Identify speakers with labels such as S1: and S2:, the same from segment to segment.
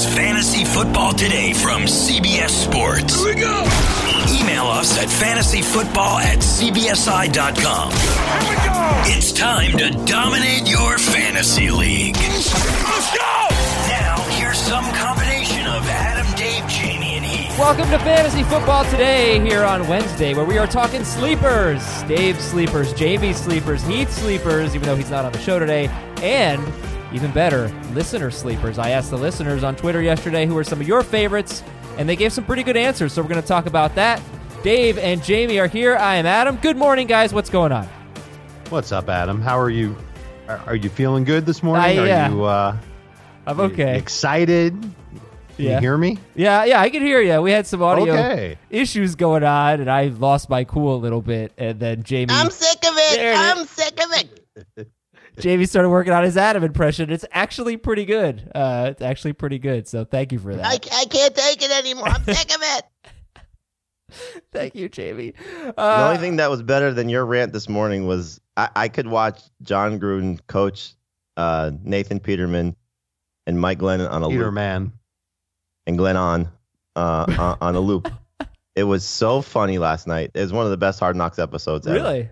S1: is Fantasy Football Today from CBS Sports.
S2: Here we go.
S1: Email us at fantasyfootball at cbsi.com.
S2: Here we go.
S1: It's time to dominate your fantasy league.
S2: Let's go.
S1: Now, here's some combination of Adam, Dave, Jamie, and Heath.
S3: Welcome to Fantasy Football Today here on Wednesday, where we are talking sleepers. Dave sleepers, JV sleepers, Heath sleepers, even though he's not on the show today, and even better, listener sleepers. I asked the listeners on Twitter yesterday who are some of your favorites, and they gave some pretty good answers, so we're going to talk about that. Dave and Jamie are here. I am Adam. Good morning, guys. What's going on?
S4: What's up, Adam? How are you? Are, are you feeling good this morning?
S3: I-
S4: are
S3: yeah.
S4: you uh,
S3: I'm okay.
S4: excited? Can
S3: Yeah.
S4: you hear me?
S3: Yeah, yeah, I can hear you. We had some audio
S4: Okay.
S3: issues going on, and I lost my cool a little bit, and then Jamie.
S5: I'm sick of it.
S3: It
S5: I'm sick of it.
S3: Jamie started working on his Adam impression. It's actually pretty good. Uh, it's actually pretty good. So thank you for that.
S5: I, I can't take it anymore. I'm sick of it.
S3: thank you, Jamie.
S6: The
S3: Uh,
S6: only thing that was better than your rant this morning was I, I could watch Jon Gruden coach uh, Nathan Peterman and Mike Glennon on a
S4: Peter,
S6: loop and Glenn on uh, on, on a loop. It was so funny last night. It was one of the best Hard Knocks episodes ever.
S3: really?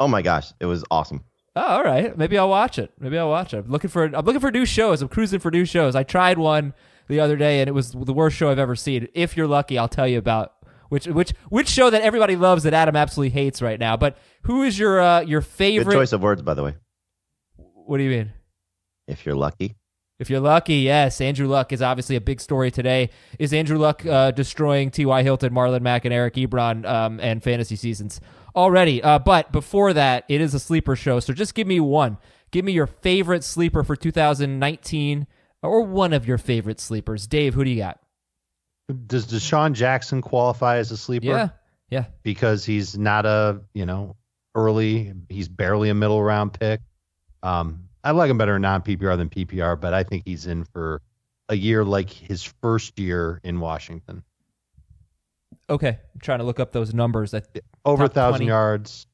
S6: Oh my gosh, it was awesome.
S3: Oh, all right. Maybe I'll watch it. Maybe I'll watch it. I'm looking for. I'm looking for new shows. I'm cruising for new shows. I tried one the other day, and it was the worst show I've ever seen. If you're lucky, I'll tell you about which which which show that everybody loves that Adam absolutely hates right now. But who is your uh, your
S6: Good
S3: favorite?
S6: choice of words, by the way.
S3: What do you mean?
S6: If you're lucky,
S3: If you're lucky, yes. Andrew Luck is obviously a big story today. Is Andrew Luck uh, destroying T.Y. Hilton, Marlon Mack, and Eric Ebron um, and fantasy seasons already? Uh, but before that, it is a sleeper show. So just give me one. Give me your favorite sleeper for 2019 or one of your favorite sleepers. Dave, who do you got?
S4: Does DeSean Jackson qualify as a sleeper?
S3: Yeah. Yeah.
S4: Because he's not a, you know, early. He's barely a middle round pick. Um, I like him better in non PPR than PPR, but I think he's in for a year like his first year in Washington.
S3: Okay. I'm trying to look up those numbers. That
S4: Over a thousand
S3: 20.
S4: yards,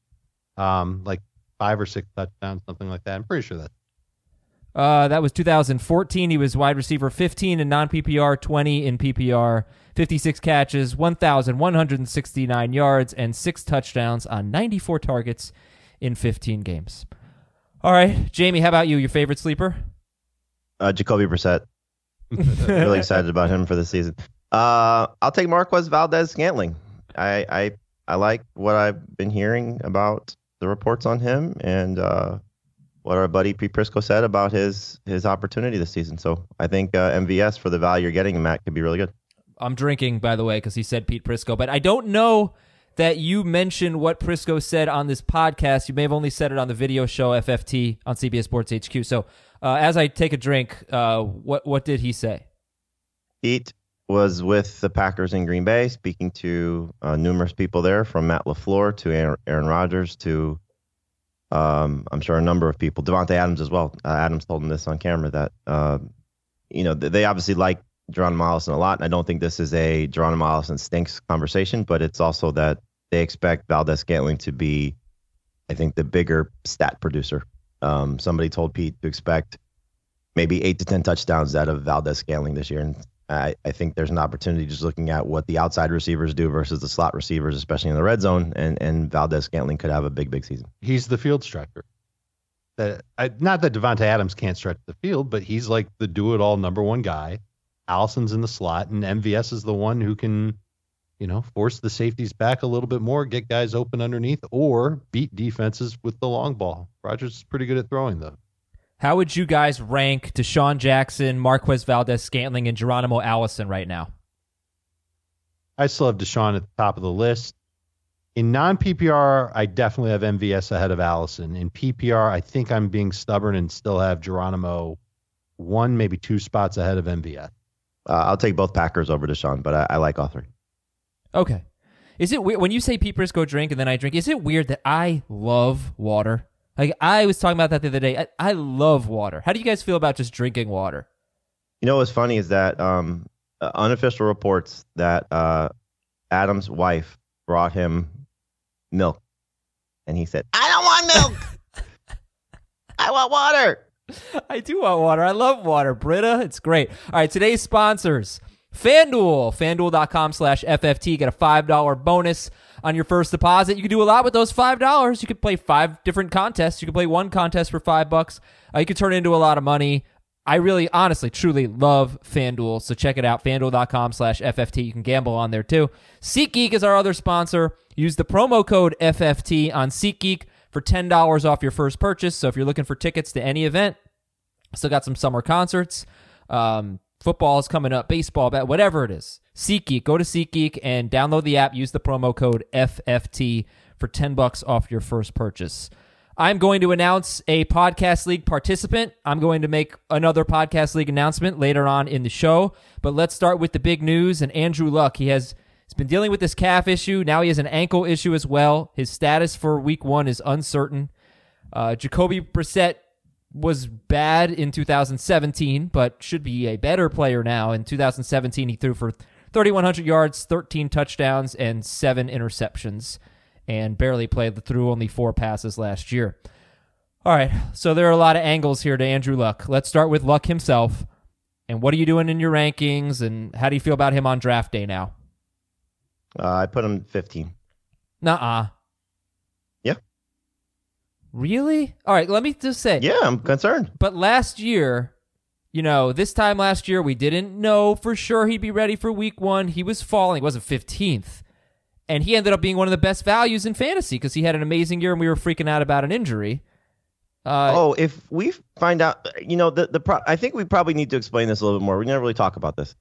S4: um, like five or six touchdowns, something like that. I'm pretty sure that.
S3: Uh, that was 2014. He was wide receiver 15 in non PPR, 20 in PPR, 56 catches, 1,169 yards, and six touchdowns on 94 targets in 15 games. All right, Jamie, how about you? Your favorite sleeper?
S6: uh, Jacoby Brissett. really excited about him for the season. Uh, I'll take Marquez Valdes-Scantling. I, I I like what I've been hearing about the reports on him and uh, what our buddy Pete Prisco said about his his opportunity this season. So I think uh, MVS for the value you're getting, Matt, could be really good.
S3: I'm drinking, by the way, because he said Pete Prisco, but I don't know that you mentioned what Prisco said on this podcast. You may have only said it on the video show FFT on CBS Sports HQ. So uh, as I take a drink, uh, what what did he say?
S6: Pete was with the Packers in Green Bay, speaking to uh, numerous people there, from Matt LaFleur to Aaron, Rodgers to, um, I'm sure a number of people. Davante Adams as well. Uh, Adams told him this on camera that, uh, you know, they obviously like Geronimo Allison a lot, and I don't think this is a Geronimo Allison stinks conversation, but it's also that they expect Valdes-Scantling to be, I think, the bigger stat producer. Um, somebody told Pete to expect maybe eight to ten touchdowns out of Valdes-Scantling this year, and I, I think there's an opportunity just looking at what the outside receivers do versus the slot receivers, especially in the red zone, and and Valdes-Scantling could have a big big season.
S4: he's the field stretcher. That I, not that Davante Adams can't stretch the field, but he's like the do-it-all number one guy. Allison's in the slot, and MVS is the one who can, you know, force the safeties back a little bit more, get guys open underneath, or beat defenses with the long ball. Rodgers is pretty good at throwing though.
S3: How would you guys rank DeSean Jackson, Marquez Valdes-Scantling, and Geronimo Allison right now?
S4: I still have DeSean at the top of the list. In non PPR, I definitely have MVS ahead of Allison. In PPR, I think I'm being stubborn and still have Geronimo one, maybe two spots ahead of MVS.
S6: Uh, I'll take both Packers over DeSean, but I, I like all three.
S3: Okay. Is it weird when you say Pete Prisco drink and then I drink? Is it weird that I love water? Like I was talking about that the other day. I, I love water. How do you guys feel about just drinking water?
S6: You know what's funny is that um, uh, unofficial reports that uh, Adam's wife brought him milk, and he said,
S5: I don't want milk. I want water.
S3: I do want water. I love water. Brita, it's great. All right, today's sponsors. FanDuel, fanduel.com slash FFT. Get a $5 bonus on your first deposit. You can do a lot with those $5. You could play five different contests. You could play one contest for five bucks. Uh, you could turn it into a lot of money. I really, honestly, truly love FanDuel. So check it out, fanduel.com slash FFT. You can gamble on there too. SeatGeek is our other sponsor. Use the promo code FFT on SeatGeek for $10 off your first purchase. So if you're looking for tickets to any event, still got some summer concerts. Um, football is coming up, baseball, whatever it is. SeatGeek, go to SeatGeek and download the app. Use the promo code FFT for 10 bucks off your first purchase. I'm going to announce a podcast league participant. I'm going to make another podcast league announcement later on in the show. But let's start with the big news and Andrew Luck. He has he's been dealing with this calf issue. Now he has an ankle issue as well. His status for week one is uncertain. Uh, Jacoby Brissett was bad in 2017, but should be a better player now. In 2017, he threw for 3,100 yards, 13 touchdowns, and seven interceptions, and barely played through only four passes last year. All right, so there are a lot of angles here to Andrew Luck. Let's start with Luck himself. And what are you doing in your rankings, and how do you feel about him on draft day now?
S6: Uh, I put him 15.
S3: Nuh-uh.
S6: Yeah.
S3: Really? All right, let me just say.
S6: Yeah, I'm concerned.
S3: But last year, you know, this time last year, we didn't know for sure he'd be ready for week one. He was falling. He wasn't 15th. And he ended up being one of the best values in fantasy because he had an amazing year and we were freaking out about an injury. Uh,
S6: oh, if we find out, you know, the the pro- I think we probably need to explain this a little bit more. We never really talk about this.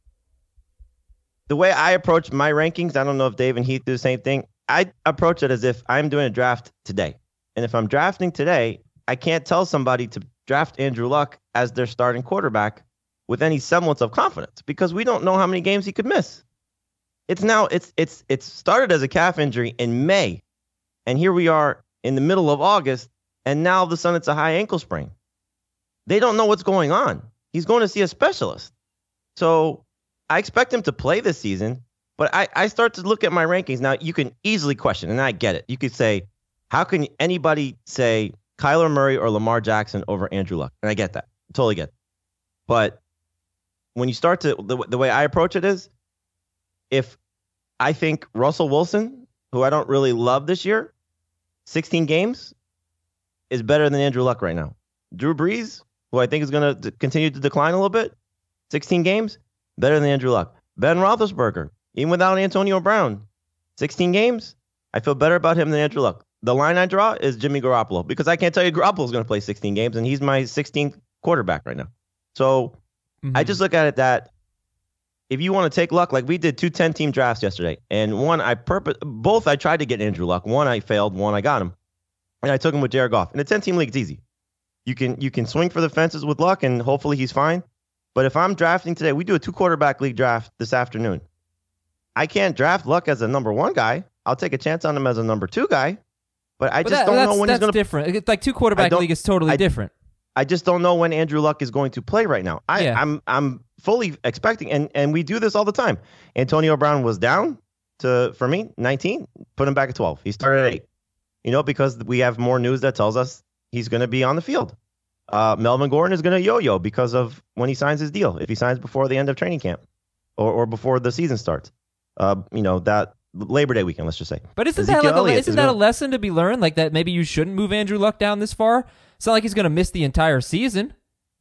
S6: The way I approach my rankings, I don't know if Dave and Heath do the same thing. I approach it as if I'm doing a draft today, and if I'm drafting today, I can't tell somebody to draft Andrew Luck as their starting quarterback with any semblance of confidence because we don't know how many games he could miss. It's now it's it's it's started as a calf injury in May, and here we are in the middle of August, and now all of a sudden it's a high ankle sprain. They don't know what's going on. He's going to see a specialist. So I expect him to play this season, but I, I start to look at my rankings. Now you can easily question, and I get it. You could say, how can anybody say Kyler Murray or Lamar Jackson over Andrew Luck? And I get that. Totally get it. But when you start to the, the way I approach it is if I think Russell Wilson, who I don't really love this year, 16 games is better than Andrew Luck right now. Drew Brees, who I think is going to continue to decline a little bit, 16 games, better than Andrew Luck. Ben Roethlisberger, even without Antonio Brown, 16 games, I feel better about him than Andrew Luck. The line I draw is Jimmy Garoppolo because I can't tell you Garoppolo's going to play 16 games, and he's my 16th quarterback right now. So I mm-hmm. just look at it that if you want to take luck, like we did two 10 team drafts yesterday, and one I purpose both I tried to get Andrew Luck. One I failed, one I got him, and I took him with Jared Goff. In a 10 team league, it's easy. You can you can swing for the fences with luck, and hopefully he's fine. But if I'm drafting today, we do a two quarterback league draft this afternoon. I can't draft Luck as a number one guy. I'll take a chance on him as a number two guy, but I
S3: but
S6: just
S3: that-
S6: don't know when he's going to.
S3: different. It's like two quarterback league is totally
S6: I-
S3: different.
S6: I just don't know when Andrew Luck is going to play right now. I,
S3: Yeah.
S6: I'm I'm fully expecting, and and we do this all the time. Antonio Brown was down to for me 19, put him back at 12. He started at eight. You know, because we have more news that tells us he's going to be on the field. Uh, Melvin Gordon is going to yo-yo because of when he signs his deal. If he signs before the end of training camp, or or before the season starts, uh, you know that Labor Day weekend. Let's just say.
S3: But isn't
S6: Ezekiel
S3: that, like a, isn't
S6: is
S3: that a
S6: gonna-
S3: lesson to be learned? Like that maybe you shouldn't move Andrew Luck down this far. It's not like he's going to miss the entire season.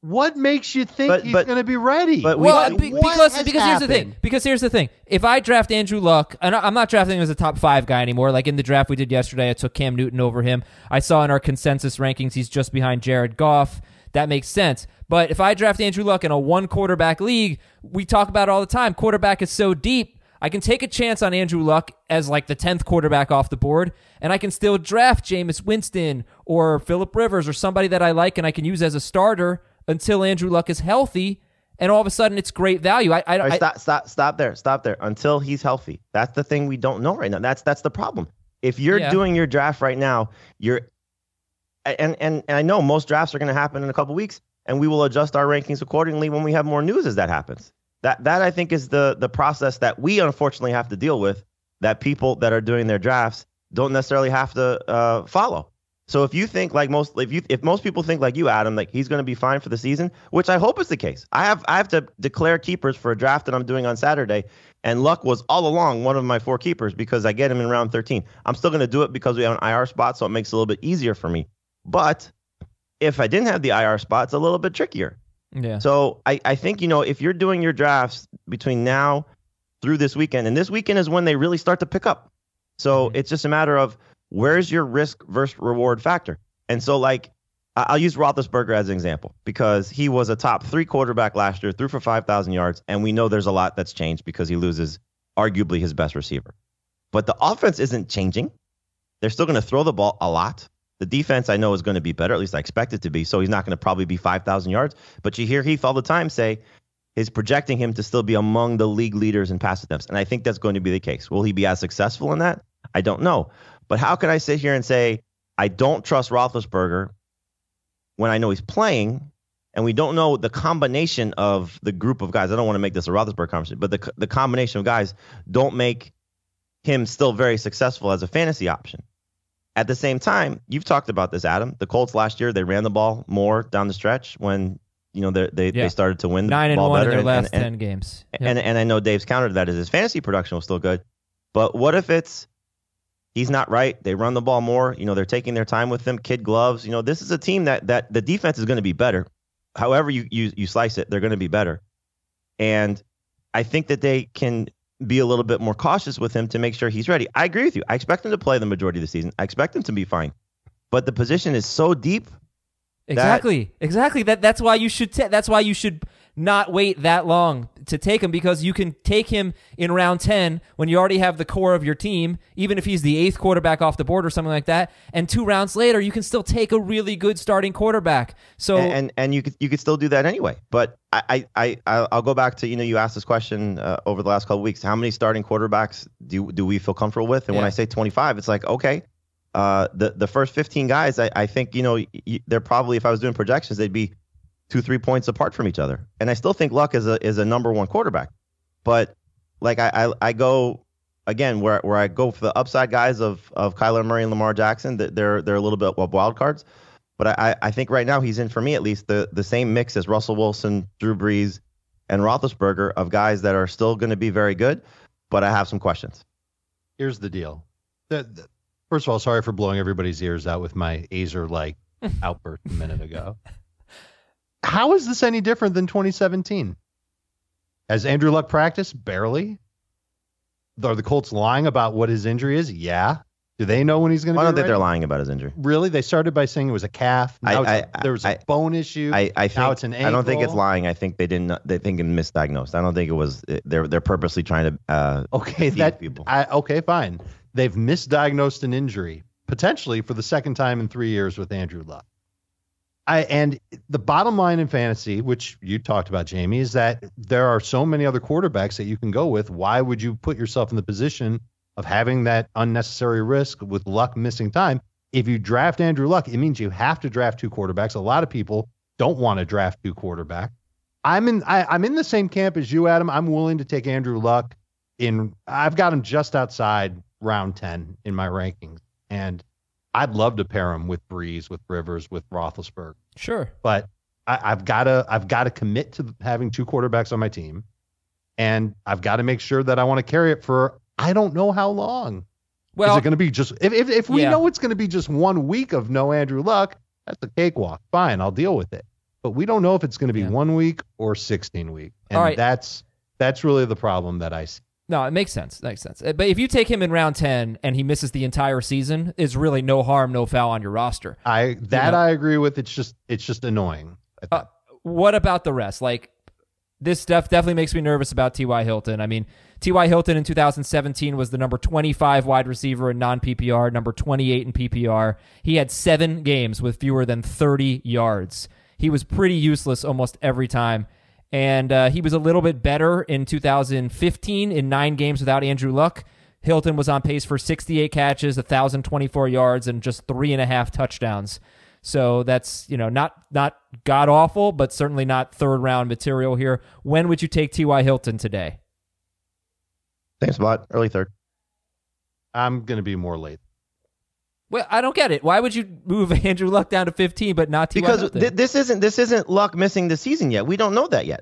S4: What makes you think
S6: But-
S4: he's
S6: but-
S4: going to be ready?
S6: but we-
S3: Well,
S6: What-
S3: be-
S4: what
S3: because
S4: has
S3: because here's the thing. Because here's the thing. If I draft Andrew Luck, and I- I'm not drafting him as a top five guy anymore. Like in the draft we did yesterday, I took Cam Newton over him. I saw in our consensus rankings he's just behind Jared Goff. That makes sense. But if I draft Andrew Luck in a one quarterback league, we talk about it all the time. Quarterback is so deep. I can take a chance on Andrew Luck as like the tenth quarterback off the board, and I can still draft Jameis Winston or Philip Rivers or somebody that I like, and I can use as a starter until Andrew Luck is healthy. And all of a sudden, it's great value. I, I,
S6: right,
S3: I
S6: stop, stop, stop there, stop there. Until he's healthy, that's the thing we don't know right now. That's that's the problem. If you're
S3: Yeah.
S6: doing your draft right now, you're, and and, and I know most drafts are going to happen in a couple weeks, and we will adjust our rankings accordingly when we have more news as that happens. That that I think is the the process that we unfortunately have to deal with. That people that are doing their drafts don't necessarily have to uh, follow. So if you think like most, if you if most people think like you, Adam, like he's going to be fine for the season, which I hope is the case. I have I have to declare keepers for a draft that I'm doing on Saturday, and Luck was all along one of my four keepers because I get him in round 13. I'm still going to do it because we have an IR spot, so it makes it a little bit easier for me. But if I didn't have the IR spot, it's a little bit trickier.
S3: Yeah.
S6: So I, I think, you know, if you're doing your drafts between now through this weekend, and this weekend is when they really start to pick up. So
S3: Mhm.
S6: it's just a matter of where's your risk versus reward factor. And so, like, I'll use Roethlisberger as an example because he was a top three quarterback last year, threw for 5,000 yards, and we know there's a lot that's changed because he loses arguably his best receiver. But the offense isn't changing. They're still going to throw the ball a lot. The defense, I know, is going to be better. At least I expect it to be. So he's not going to probably be 5,000 yards. But you hear Heath all the time say is projecting him to still be among the league leaders in pass attempts. And I think that's going to be the case. Will he be as successful in that? I don't know. But how can I sit here and say I don't trust Roethlisberger when I know he's playing and we don't know the combination of the group of guys? I don't want to make this a Roethlisberger conversation, but the, the combination of guys don't make him still very successful as a fantasy option. At the same time, you've talked about this, Adam. The Colts last year, they ran the ball more down the stretch when you know they they,
S3: Yeah.
S6: they started to win the
S3: Nine and
S6: ball
S3: one
S6: better.
S3: in their
S6: and-
S3: last
S6: and-
S3: ten games. Yep.
S6: and and I know Dave's countered that as his fantasy production was still good. But what if it's he's not right? They run the ball more. You know, they're taking their time with them. Kid gloves. You know, this is a team that that the defense is going to be better. However you you you slice it, they're going to be better. And I think that they can be a little bit more cautious with him to make sure he's ready. I agree with you. I expect him to play the majority of the season. I expect him to be fine. But the position is so deep.
S3: Exactly. exactly. That that's why you should ta- that's why you should not wait that long to take him because you can take him in round 10 when you already have the core of your team even if he's the eighth quarterback off the board or something like that and two rounds later you can still take a really good starting quarterback so
S6: and, and and you could you could still do that anyway. But I I I I'll go back to you know you asked this question uh, over the last couple weeks. How many starting quarterbacks do do we feel comfortable with? And when I say 25, it's like okay, uh, the the first 15 guys, I, I think you know y- they're probably if I was doing projections, they'd be two three points apart from each other. And I still think Luck is a is a number one quarterback. But like I I, I go again where where I go for the upside guys of of Kyler Murray and Lamar Jackson. that They're they're a little bit of wild cards. But I, I- I think right now he's in for me at least the the same mix as Russell Wilson, Drew Brees, and Roethlisberger of guys that are still going to be very good. But I have some questions.
S4: Here's the deal. The, the- first of all, sorry for blowing everybody's ears out with my Aizer like outburst a minute ago. How is this any different than 2017? Has Andrew Luck practiced? Barely. Are the Colts lying about what his injury is? Yeah. Do they know when he's going to
S6: I don't think
S4: ready?
S6: they're lying about his injury.
S4: Really? They started by saying it was a calf. Now
S6: I-
S4: there was a
S6: I-
S4: bone issue.
S6: I, I think
S4: Now it's an ankle.
S6: I don't think it's lying. I think they didn't. They think it misdiagnosed. I don't think it was. They're they're purposely trying to. Uh,
S4: Okay, that
S6: people.
S4: I, okay, fine. They've misdiagnosed an injury potentially for the second time in three years with Andrew Luck. I and the bottom line in fantasy, which you talked about, Jamie, is that there are so many other quarterbacks that you can go with. Why would you put yourself in the position of having that unnecessary risk with Luck missing time? If you draft Andrew Luck, it means you have to draft two quarterbacks. A lot of people don't want to draft two quarterbacks. I'm in I, I'm in the same camp as you, Adam. I'm willing to take Andrew Luck in I've got him just outside round 10 in my rankings. And I'd love to pair him with Brees, with Rivers, with Roethlisberger.
S3: sure
S4: But I, I've got to I've got to commit to having two quarterbacks on my team, and I've got to make sure that I want to carry it for I don't know how long.
S3: well
S4: Is it going to be just if if, if we
S3: Yeah.
S4: know it's going to be just one week of no Andrew Luck, that's a cakewalk. Fine, I'll deal with it. But we don't know if it's going to be
S3: Yeah.
S4: one week or 16 weeks, and
S3: right.
S4: that's that's really the problem that I see.
S3: No, it makes sense. Makes sense. Uh, But if you take him in round 10 and he misses the entire season, it's really no harm, no foul on your roster.
S4: I that
S3: know?
S4: I agree with. It's just it's just annoying.
S3: Uh, what about the rest? Like, this stuff definitely makes me nervous about T.Y. Hilton. I mean, T.Y. Hilton in 2017 was the number 25 wide receiver in non PPR, number 28 in PPR. He had seven games with fewer than 30 yards. He was pretty useless almost every time. And uh, he was a little bit better in 2015 in nine games without Andrew Luck. Hilton was on pace for 68 catches, 1,024 yards, and just three and a half touchdowns. So that's you know not not god awful, but certainly not third round material here. When would you take T.Y. Hilton today?
S6: Same spot, early third.
S4: I'm going to be more late.
S3: Well, I don't get it. Why would you move Andrew Luck down to 15 but not T.Y.
S6: because th- this isn't this isn't Luck missing the season yet. We don't know that yet.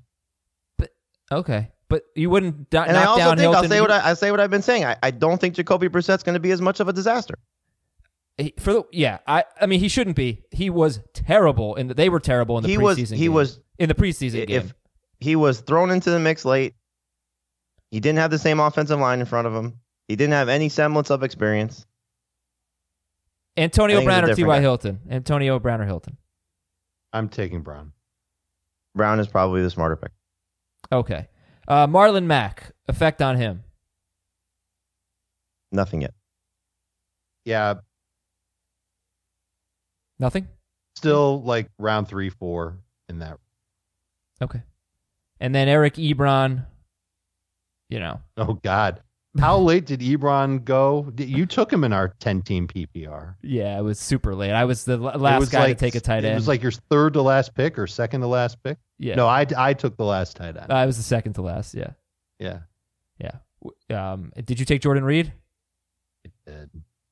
S3: But okay, but you wouldn't do-
S6: And I also think
S3: Hilton.
S6: I'll say what I, I say what I've been saying. I, I don't think Jacoby Brissett's going to be as much of a disaster.
S3: He- for the yeah, I I mean he shouldn't be. He was terrible in the, they were terrible in the
S6: He
S3: preseason.
S6: was he
S3: game.
S6: was
S3: in the preseason game.
S6: if he was thrown into the mix late, he didn't have the same offensive line in front of him. He didn't have any semblance of experience.
S3: Antonio
S6: I think he's a
S3: Brown or T.Y.
S6: guy.
S3: Hilton. Antonio Brown or Hilton.
S4: I'm taking Brown.
S6: Brown is probably the smarter pick.
S3: Okay. Uh, Marlon Mack. Effect on him.
S6: Nothing yet.
S4: Yeah,
S3: Nothing.
S4: still like round three, four in that.
S3: Okay. And then Eric Ebron. You know.
S4: Oh God, how late did Ebron go? You took him in our ten-team PPR.
S3: Yeah, it was super late. I was the last
S4: was
S3: guy
S4: like-
S3: to take a tight end.
S4: It was like your third to last pick or second to last pick.
S3: yeah.
S4: No, I, I took the last tight end.
S3: I was the second to last. Yeah.
S4: yeah,
S3: Yeah. Um, did you take Jordan Reed?
S4: it did.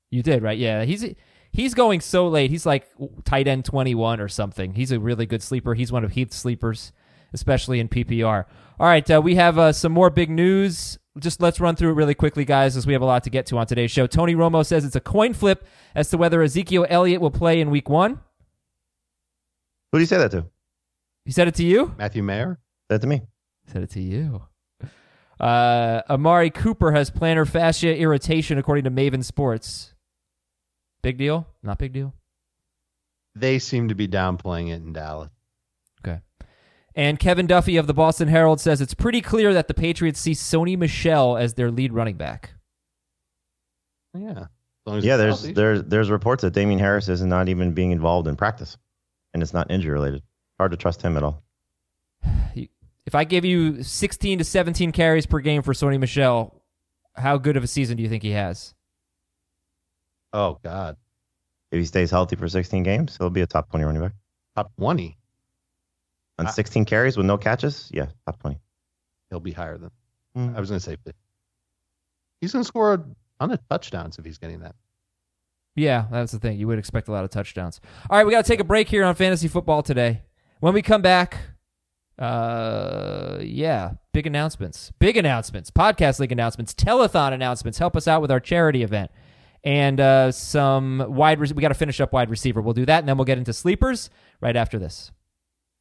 S3: You did, right? Yeah. He's he's going so late. He's like tight end 21 or something. He's a really good sleeper. He's one of Heath's sleepers, especially in PPR. All right, uh, we have uh, some more big news. Just let's run through it really quickly, guys, as we have a lot to get to on today's show. Tony Romo says it's a coin flip as to whether Ezekiel Elliott will play in week one.
S6: Who do you say that to?
S3: He said it to you?
S4: Matthew Mayer.
S6: Say that to me.
S3: Said it to you. Uh, Amari Cooper has plantar fascia irritation, according to Maven Sports. Big deal? Not big deal?
S4: They seem to be downplaying it in Dallas.
S3: Okay. And Kevin Duffy of the Boston Herald says it's pretty clear that the Patriots see Sony Michel as their lead running back.
S4: Yeah. As as
S6: Yeah, there's
S4: healthy.
S6: there's there's reports that Damien Harris is not even being involved in practice, and it's not injury related. Hard to trust him at all.
S3: If I give you 16 to 17 carries per game for Sony Michel, how good of a season do you think he has?
S4: Oh God,
S6: If he stays healthy for 16 games, he'll be a top 20 running back.
S4: top twenty.
S6: On
S4: Ah.
S6: 16 carries with no catches, yeah, top 20.
S4: He'll be higher than.
S6: Mm.
S4: I was going to say 50. He's going to score a ton of touchdowns if he's getting that.
S3: Yeah, that's the thing. You would expect a lot of touchdowns. All right, we got to take a break here on fantasy football today. When we come back, uh, yeah, big announcements, big announcements, podcast league announcements, telethon announcements. Help us out with our charity event, and uh, some wide. Re- we got to finish up wide receiver. We'll do that, and then we'll get into sleepers right after this.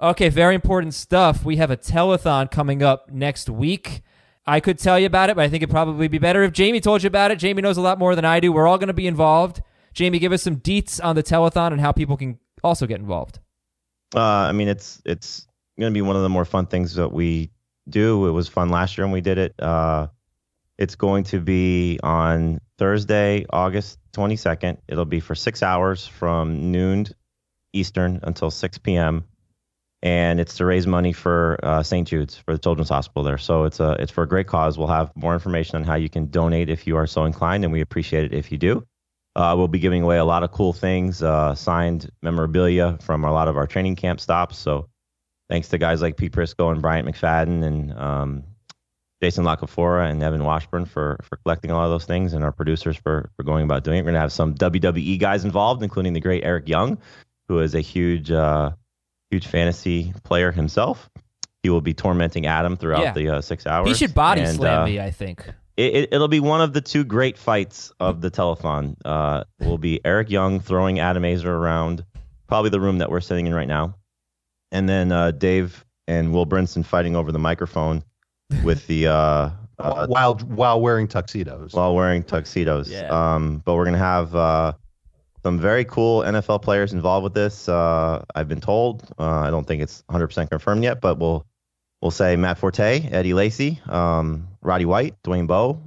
S3: Okay, very important stuff. We have a telethon coming up next week. I could tell you about it, but I think it'd probably be better if Jamie told you about it. Jamie knows a lot more than I do. We're all going to be involved. Jamie, give us some deets on the telethon and how people can also get involved.
S6: Uh, I mean, it's it's going to be one of the more fun things that we do. It was fun last year when we did it. Uh, it's going to be on Thursday, August 22nd. It'll be for six hours from noon Eastern until 6 p.m. And it's to raise money for uh, St. Jude's for the Children's Hospital there. So it's a it's for a great cause. We'll have more information on how you can donate if you are so inclined, and we appreciate it if you do. Uh, we'll be giving away a lot of cool things, uh, signed memorabilia from a lot of our training camp stops. So thanks to guys like Pete Prisco and Bryant McFadden and um, Jason La Canfora and Evan Washburn for for collecting a lot of those things, and our producers for for going about doing it. We're gonna have some WWE guys involved, including the great Eric Young, who is a huge uh, huge fantasy player himself. He will be tormenting Adam throughout
S3: Yeah.
S6: the uh, six hours.
S3: He should body
S6: And,
S3: slam
S6: uh,
S3: me, I think.
S6: it, it, it'll be one of the two great fights of the telethon. Uh, will be Eric Young throwing Adam Aizer around, probably the room that we're sitting in right now, and then uh, Dave and Will Brinson fighting over the microphone with the uh, uh,
S4: while while wearing tuxedos.
S6: while wearing tuxedos.
S3: Yeah.
S6: Um, but we're gonna have uh, some very cool NFL players involved with this. Uh, I've been told. Uh, I don't think it's 100% confirmed yet, but we'll we'll say Matt Forte, Eddie Lacy, um, Roddy White, Dwayne Bowe,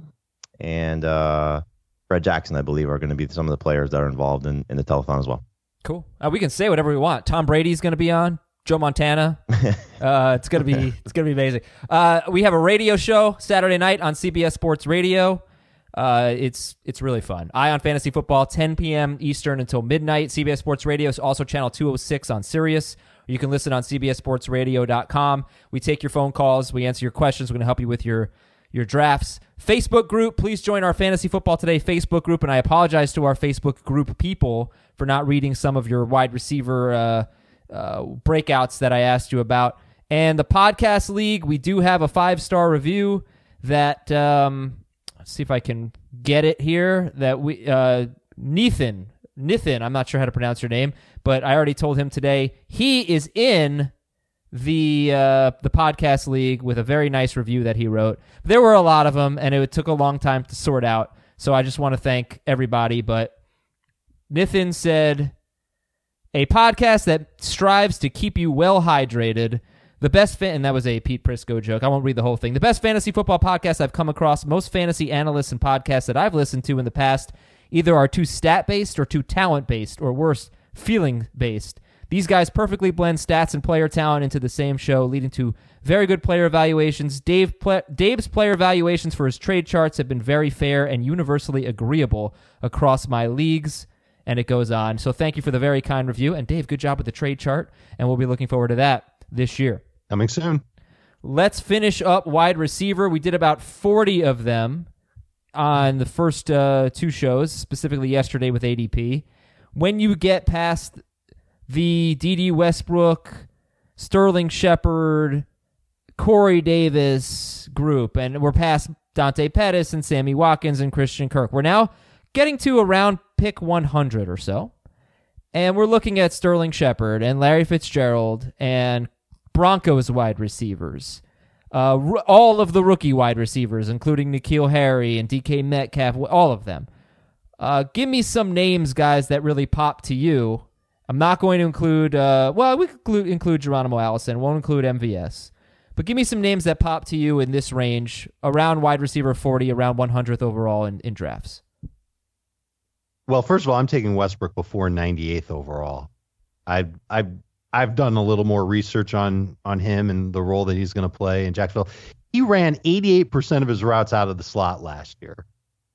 S6: and uh, Fred Jackson. I believe are going to be some of the players that are involved in, in the telethon as well.
S3: Cool. Uh, we can say whatever we want. Tom Brady's going to be on. Joe Montana. Uh, it's gonna be it's gonna be amazing. Uh, we have a radio show Saturday night on CBS Sports Radio. Uh, it's it's really fun. Eye on Fantasy Football, 10 p.m. Eastern until midnight. CBS Sports Radio is also channel 206 on Sirius. You can listen on CBSSportsRadio.com. We take your phone calls. We answer your questions. We're going to help you with your your drafts. Facebook group, please join our Fantasy Football Today Facebook group. And I apologize to our Facebook group people for not reading some of your wide receiver uh, uh, breakouts that I asked you about. And the podcast league, we do have a five star review that um, let's see if I can get it here. That we uh, Nathan Nithin, I'm not sure how to pronounce your name, but I already told him today he is in the uh, the podcast league with a very nice review that he wrote. There were a lot of them, and it took a long time to sort out. So I just want to thank everybody. But Nathan said, "A podcast that strives to keep you well hydrated." The best fan, and that was a Pete Prisco joke. I won't read the whole thing. The best fantasy football podcast I've come across. Most fantasy analysts and podcasts that I've listened to in the past either are too stat based or too talent based, or worse, feeling based. These guys perfectly blend stats and player talent into the same show, leading to very good player evaluations. Dave Dave's player evaluations for his trade charts have been very fair and universally agreeable across my leagues. And it goes on. So thank you for the very kind review. And Dave, good job with the trade chart. And we'll be looking forward to that this year.
S4: Coming soon.
S3: Let's finish up wide receiver. We did about 40 of them on the first uh, two shows, specifically yesterday with ADP. When you get past the Dede Westbrook, Sterling Shepard, Corey Davis group, and we're past Dante Pettis and Sammy Watkins and Christian Kirk. We're now getting to around pick 100 or so. And we're looking at Sterling Shepard and Larry Fitzgerald and Broncos wide receivers. Uh, r- all of the rookie wide receivers, including N'Keal Harry and DK Metcalf, all of them. Uh, give me some names, guys, that really pop to you. I'm not going to include, uh, well, we could include, include Geronimo Allison, won't include MVS. But give me some names that pop to you in this range, around wide receiver 40, around 100th overall in, in drafts.
S4: Well, first of all, I'm taking Westbrook before 98th overall. I've I've I've done a little more research on on him and the role that he's going to play in Jacksonville. He ran 88% of his routes out of the slot last year.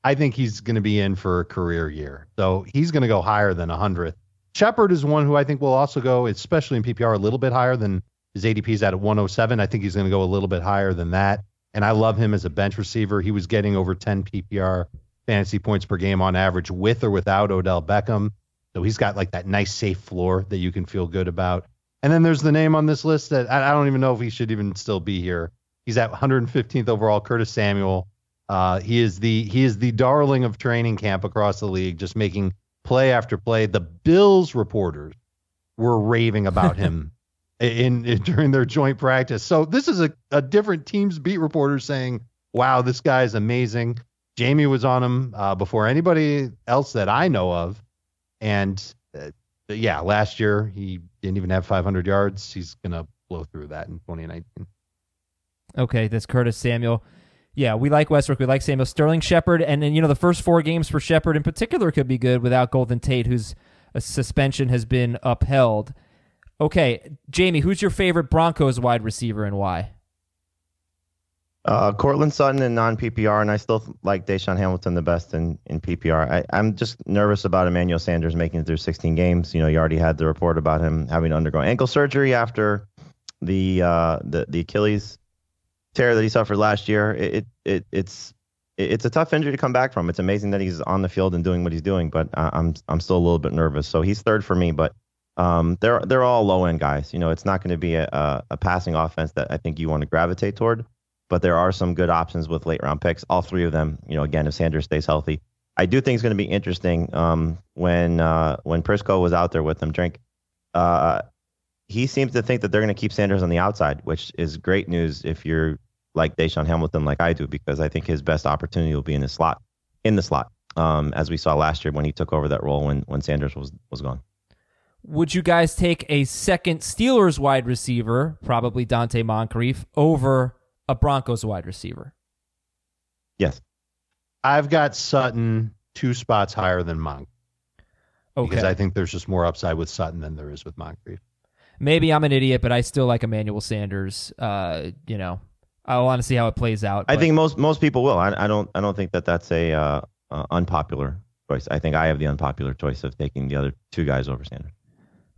S4: I think he's going to be in for a career year. So he's going to go higher than 100th. Shepard is one who I think will also go, especially in PPR, a little bit higher than his ADP is at 107. I think he's going to go a little bit higher than that. And I love him as a bench receiver. He was getting over 10 PPR fantasy points per game on average with or without Odell Beckham. So he's got like that nice safe floor that you can feel good about. And then there's the name on this list that I, I don't even know if he should even still be here. He's at 115th overall, Curtis Samuel. Uh, he is the he is the darling of training camp across the league, just making play after play. The Bills reporters were raving about him in, in during their joint practice. So this is a, a different team's beat reporter saying, "Wow, this guy is amazing." Jamie was on him uh, before anybody else that I know of, and uh, yeah, last year he didn't even have 500 yards. He's gonna blow through that in 2019.
S3: Okay, that's Curtis Samuel. Yeah, we like Westbrook. We like Samuel Sterling Shepard, and then you know the first four games for Shepard in particular could be good without Golden Tate, whose uh, suspension has been upheld. Okay, Jamie, who's your favorite Broncos wide receiver and why?
S6: Uh, Courtland Sutton in non PPR, and I still like DaeSean Hamilton the best in, in PPR. I, I'm just nervous about Emmanuel Sanders making it through 16 games. You know, you already had the report about him having to undergo ankle surgery after the uh, the the Achilles tear that he suffered last year. It, it, it it's it's a tough injury to come back from. It's amazing that he's on the field and doing what he's doing, but I- I'm I'm still a little bit nervous. So he's third for me, but um, they're they're all low end guys. You know, it's not going to be a, a a passing offense that I think you want to gravitate toward. But there are some good options with late round picks. All three of them, you know, again, if Sanders stays healthy, I do think it's going to be interesting. Um, when uh, when Prisco was out there with them, drink, uh, he seems to think that they're going to keep Sanders on the outside, which is great news if you're like DaeSean Hamilton, like I do, because I think his best opportunity will be in the slot, in the slot, um, as we saw last year when he took over that role when when Sanders was was gone.
S3: Would you guys take a second Steelers wide receiver, probably Donte Moncrief, over a Broncos wide receiver?
S6: Yes.
S4: I've got Sutton two spots higher than Monk
S3: Okay.
S4: because I think there's just more upside with Sutton than there is with Moncrief.
S3: Maybe I'm an idiot, but I still like Emmanuel Sanders. Uh, you know, I want to see how it plays out.
S6: I
S3: but-
S6: think most most people will. I, I don't I don't think that that's a uh, uh, unpopular choice. I think I have the unpopular choice of taking the other two guys over Sanders.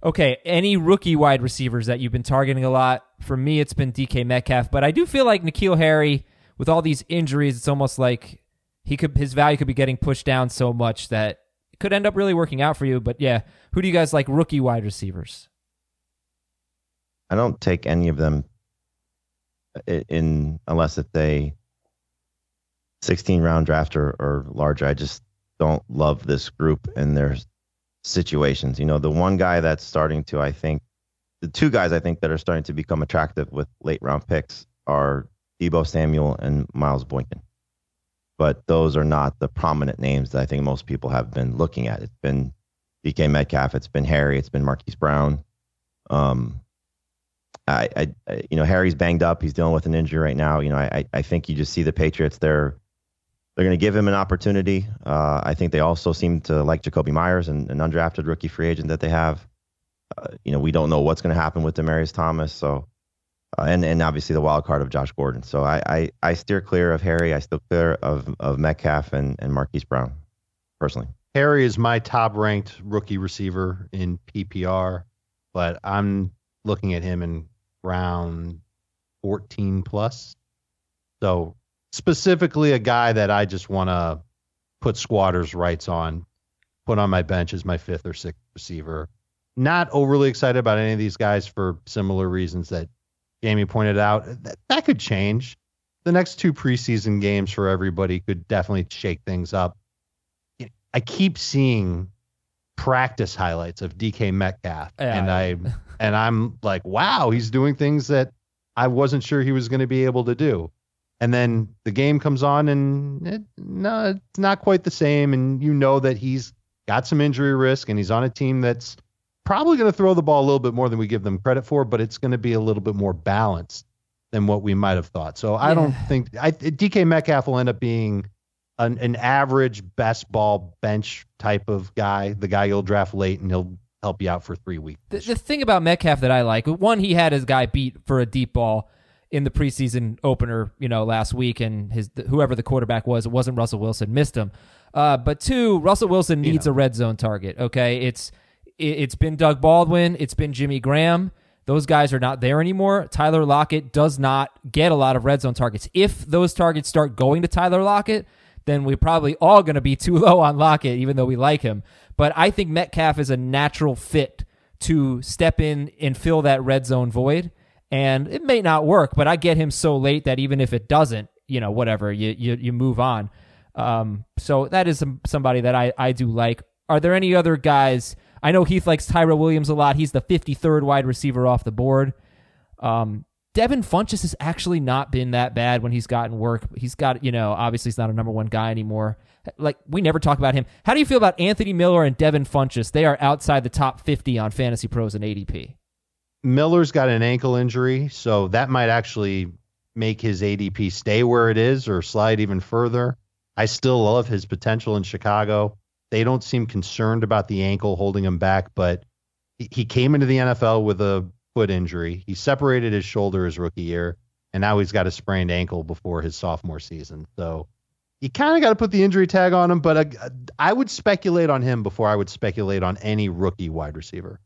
S3: Okay, any rookie wide receivers that you've been targeting a lot? For me, it's been DK Metcalf, but I do feel like N'Keal Harry, with all these injuries, it's almost like he could his value could be getting pushed down so much that it could end up really working out for you. But yeah, who do you guys like rookie wide receivers?
S6: I don't take any of them in unless it's a 16 round draft or, or larger. I just don't love this group and their situations. You know, the one guy that's starting to, I think, the two guys I think that are starting to become attractive with late round picks are Deebo Samuel and Miles Boykin. But those are not the prominent names that I think most people have been looking at. It's been DK Metcalf, it's been Harry, it's been Marquise Brown. Um, I, I, you know, Harry's banged up. He's dealing with an injury right now. You know, I, I- I think you just see the Patriots. They're, they're going to give him an opportunity. Uh, I think they also seem to like Jakobi Meyers and an undrafted rookie free agent that they have. Uh, you know, we don't know what's going to happen with Demaryius Thomas. So, uh, and and obviously the wild card of Josh Gordon. So I, I, I steer clear of Harry. I steer clear of of Metcalf and and Marquise Brown, personally.
S4: Harry is my top ranked rookie receiver in PPR, but I'm looking at him in round 14 plus. So specifically a guy that I just want to put squatters rights on, put on my bench as my fifth or sixth receiver. Not overly excited about any of these guys for similar reasons that Jamie pointed out. That, that could change. The next two preseason games for everybody could definitely shake things up. I keep seeing practice highlights of DK Metcalf,
S3: Yeah.
S4: and I and I'm like, wow, he's doing things that I wasn't sure he was going to be able to do. And then the game comes on, and it, no, it's not quite the same. And you know that he's got some injury risk, and he's on a team that's probably going to throw the ball a little bit more than we give them credit for, but it's going to be a little bit more balanced than what we might have thought. So I don't think I, DK Metcalf will end up being an, an average best ball bench type of guy, the guy you'll draft late and he'll help you out for three weeks.
S3: The, the thing about Metcalf that I like, one, he had his guy beat for a deep ball in the preseason opener, you know, last week, and his whoever the quarterback was, it wasn't Russell Wilson, missed him. Uh, but two, Russell Wilson needs a red zone target. Okay, it's it, it's been Doug Baldwin, it's been Jimmy Graham. Those guys are not there anymore. Tyler Lockett does not get a lot of red zone targets. If those targets start going to Tyler Lockett, then we're probably all going to be too low on Lockett, even though we like him. But I think Metcalf is a natural fit to step in and fill that red zone void. And it may not work, but I get him so late that even if it doesn't, you know, whatever, you you, you move on. Um, so that is some, somebody that I, I do like. Are there any other guys? I know Heath likes Tyra Williams a lot. He's the 53rd wide receiver off the board. Um, Devin Funchess has actually not been that bad when he's gotten work. He's got, you know, obviously he's not a number one guy anymore. Like we never talk about him. How do you feel about Anthony Miller and Devin Funchess? They are outside the top 50 on Fantasy Pros and ADP.
S4: Miller's got an ankle injury, so that might actually make his ADP stay where it is or slide even further. I still love his potential in Chicago. They don't seem concerned about the ankle holding him back, but he- came into the NFL with a foot injury. He separated his shoulder his rookie year, and now he's got a sprained ankle before his sophomore season. So you kind of got to put the injury tag on him, but uh, I would speculate on him before I would speculate on any rookie wide receiver.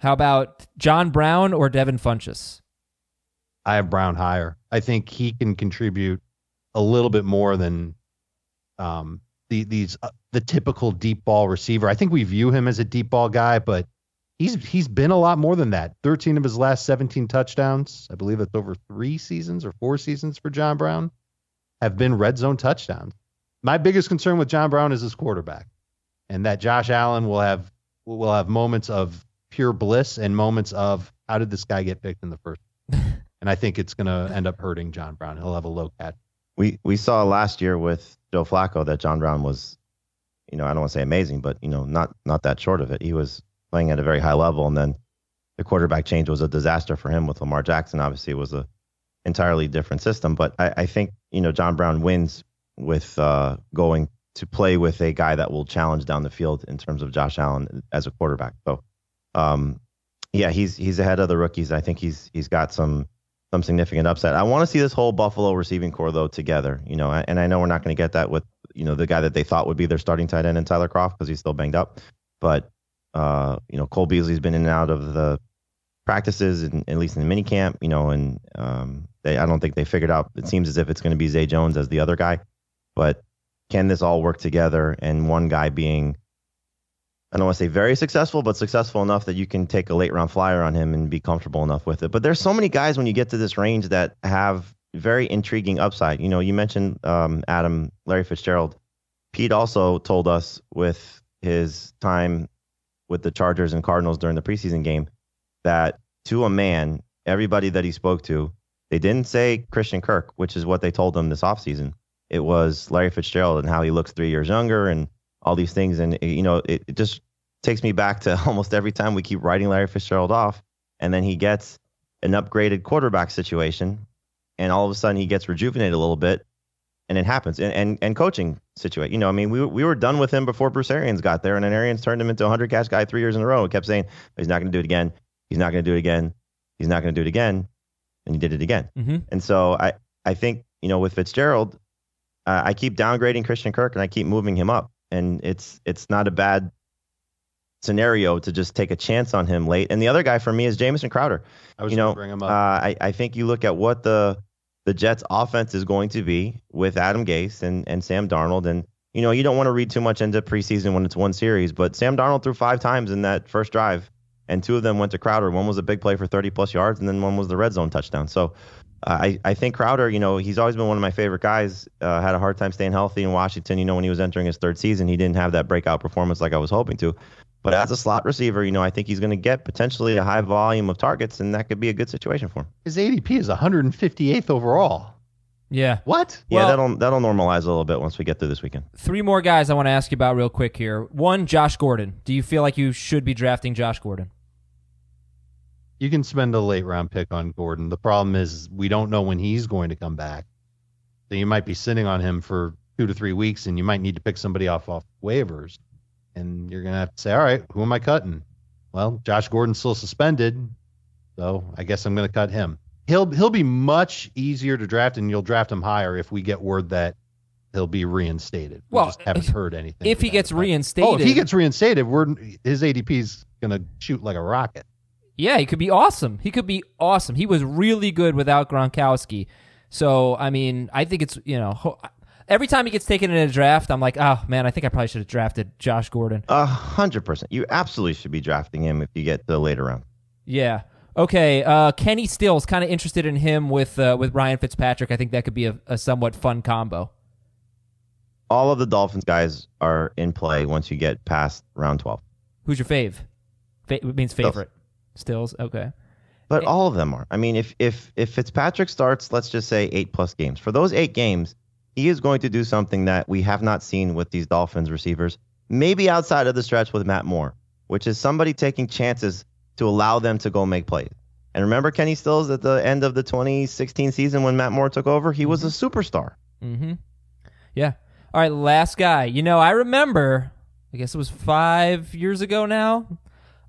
S3: How about John Brown or Devin Funchess?
S4: I have Brown higher. I think he can contribute a little bit more than um, the these uh, the typical deep ball receiver. I think we view him as a deep ball guy, but he's he's been a lot more than that. 13 of his last 17 touchdowns, I believe that's over three seasons or four seasons for John Brown, have been red zone touchdowns. My biggest concern with John Brown is his quarterback, and that Josh Allen will have will have moments of pure bliss and moments of how did this guy get picked in the first. and I think it's going to end up hurting John Brown. He'll have a low catch.
S6: We we saw last year with Joe Flacco that John Brown was, you know, I don't want to say amazing, but you know, not not that short of it. He was playing at a very high level, and then the quarterback change was a disaster for him with Lamar Jackson. Obviously, it was a entirely different system, but I, I think you know John Brown wins with uh, going to play with a guy that will challenge down the field in terms of Josh Allen as a quarterback. So, um, yeah, he's he's ahead of the rookies. I think he's he's got some some significant upside. I want to see this whole Buffalo receiving core though together. You know, and I know we're not going to get that with you know the guy that they thought would be their starting tight end in Tyler Kroft because he's still banged up. But uh, you know, Cole Beasley's been in and out of the practices, and at least in the mini camp. You know, and um, they I don't think they figured out. It seems as if it's going to be Zay Jones as the other guy, but can this all work together? And one guy being I don't want to say very successful, but successful enough that you can take a late round flyer on him and be comfortable enough with it. But there's so many guys when you get to this range that have very intriguing upside. You know, you mentioned um, Adam, Larry Fitzgerald. Pete also told us with his time with the Chargers and Cardinals during the preseason game that to a man, everybody that he spoke to, they didn't say Christian Kirk, which is what they told him this offseason. It was Larry Fitzgerald and how he looks three years younger and all these things. And, you know, it, it just takes me back to almost every time we keep writing Larry Fitzgerald off. And then he gets an upgraded quarterback situation. And all of a sudden he gets rejuvenated a little bit. And it happens. And, and, and coaching situation. You know, I mean, we, we were done with him before Bruce Arians got there. And then Arians turned him into a 100 catch guy three years in a row and kept saying, he's not going to do it again. He's not going to do it again. He's not going to do it again. And he did it again.
S3: Mm-hmm.
S6: And so I, I think, you know, with Fitzgerald, uh, I keep downgrading Christian Kirk and I keep moving him up and it's it's not a bad scenario to just take a chance on him late. And the other guy for me is Jamison Crowder.
S4: I was
S6: you know,
S4: bring him
S6: uh,
S4: up.
S6: I I think you look at what the the Jets offense is going to be with Adam Gase and and Sam Darnold and you know you don't want to read too much into preseason when it's one series, but Sam Darnold threw five times in that first drive. And two of them went to Crowder. One was a big play for 30 plus yards, and then one was the red zone touchdown. So uh, I, I think Crowder, you know, he's always been one of my favorite guys. Uh, had a hard time staying healthy in Washington. You know, when he was entering his third season, he didn't have that breakout performance like I was hoping to. But as a slot receiver, you know, I think he's going to get potentially a high volume of targets, and that could be a good situation for him.
S4: His ADP is 158th overall.
S3: Yeah.
S4: What?
S6: Yeah,
S3: Well-
S6: that'll that'll normalize a little bit once we get through this weekend.
S3: Three more guys I want to ask you about real quick here. One, Josh Gordon. Do you feel like you should be drafting Josh Gordon?
S4: You can spend a late round pick on Gordon. The problem is we don't know when he's going to come back. So you might be sitting on him for two to three weeks, and you might need to pick somebody off off waivers. And you're gonna have to say, all right, who am I cutting? Well, Josh Gordon's still suspended, so I guess I'm gonna cut him. He'll he'll be much easier to draft, and you'll draft him higher if we get word that he'll be reinstated. We
S3: Well,
S4: just haven't heard anything.
S3: if he gets reinstated,
S4: oh, if he gets reinstated, we're his ADP's gonna shoot like a rocket.
S3: Yeah, he could be awesome. He could be awesome. He was really good without Gronkowski. So, I mean, I think it's, you know, ho- every time he gets taken in a draft, I'm like, oh, man, I think I probably should have drafted Josh Gordon.
S6: A hundred percent. You absolutely should be drafting him if you get to the later round.
S3: Yeah. Okay. Uh, Kenny Stills, kind of interested in him with uh, with Ryan Fitzpatrick. I think that could be a, a somewhat fun combo.
S6: All of the Dolphins guys are in play once you get past round twelve.
S3: Who's your fave? Fa- it means favorite. Stills. Okay.
S6: But
S3: Eh.
S6: all of them are. I mean, if if if Fitzpatrick starts, let's just say eight plus games. For those eight games, he is going to do something that we have not seen with these Dolphins receivers, maybe outside of the stretch with Matt Moore, which is somebody taking chances to allow them to go make plays. And remember Kenny Stills at the end of the 2016 season when Matt Moore took over? He was a superstar.
S3: Mm-hmm. Yeah. All right, last guy. You know, I remember, I guess it was five years ago now,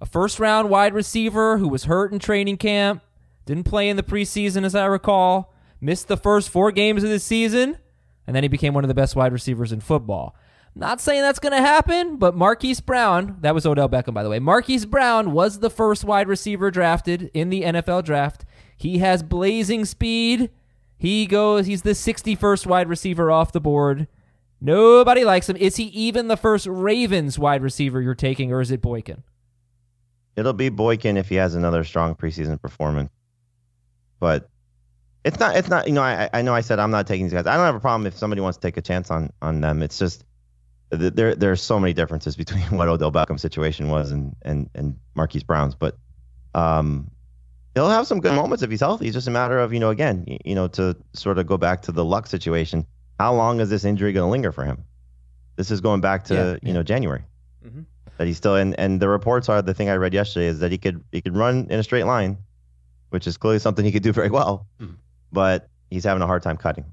S3: a first round wide receiver who was hurt in training camp, didn't play in the preseason, as I recall, missed the first four games of the season, and then he became one of the best wide receivers in football. Not saying that's going to happen, but Marquise Brown, that was Odell Beckham, by the way. Marquise Brown was the first wide receiver drafted in the NFL draft. He has blazing speed. He goes, he's the 61st wide receiver off the board. Nobody likes him. Is he even the first Ravens wide receiver you're taking, or is it Boykin?
S6: It'll be Boykin if he has another strong preseason performance. But it's not. It's not. You know, I I know I said I'm not taking these guys. I don't have a problem if somebody wants to take a chance on on them. It's just th- there there are so many differences between what Odell Beckham's situation was and and and Marquise Brown's. But um, he'll have some good moments if he's healthy. It's just a matter of you know again you, know to sort of go back to the luck situation. How long is this injury going to linger for him? This is going back to
S3: Yeah,
S6: you know January
S3: Mhm.
S6: That he's still and and the reports are the thing I read yesterday is that he could he could run in a straight line, which is clearly something he could do very well,
S4: Mhm.
S6: but he's having a hard time cutting.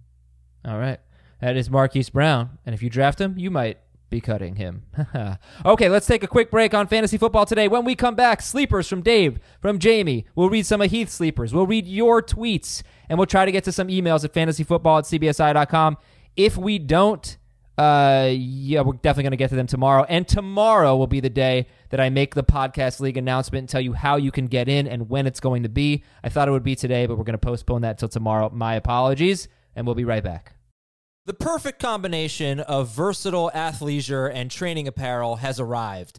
S3: All right. That is Marquise Brown. And if you draft him, you might be cutting him. okay, let's take a quick break on fantasy football today. When we come back, sleepers from Dave, from Jamie. We'll read some of Heath's sleepers. We'll read your tweets, and we'll try to get to some emails at fantasyfootball at cbsi.com. If we don't, uh, yeah, we're definitely going to get to them tomorrow. And tomorrow will be the day that I make the podcast league announcement and tell you how you can get in and when it's going to be. I thought it would be today, but we're going to postpone that till tomorrow. My apologies, and we'll be right back. The perfect combination of versatile athleisure and training apparel has arrived.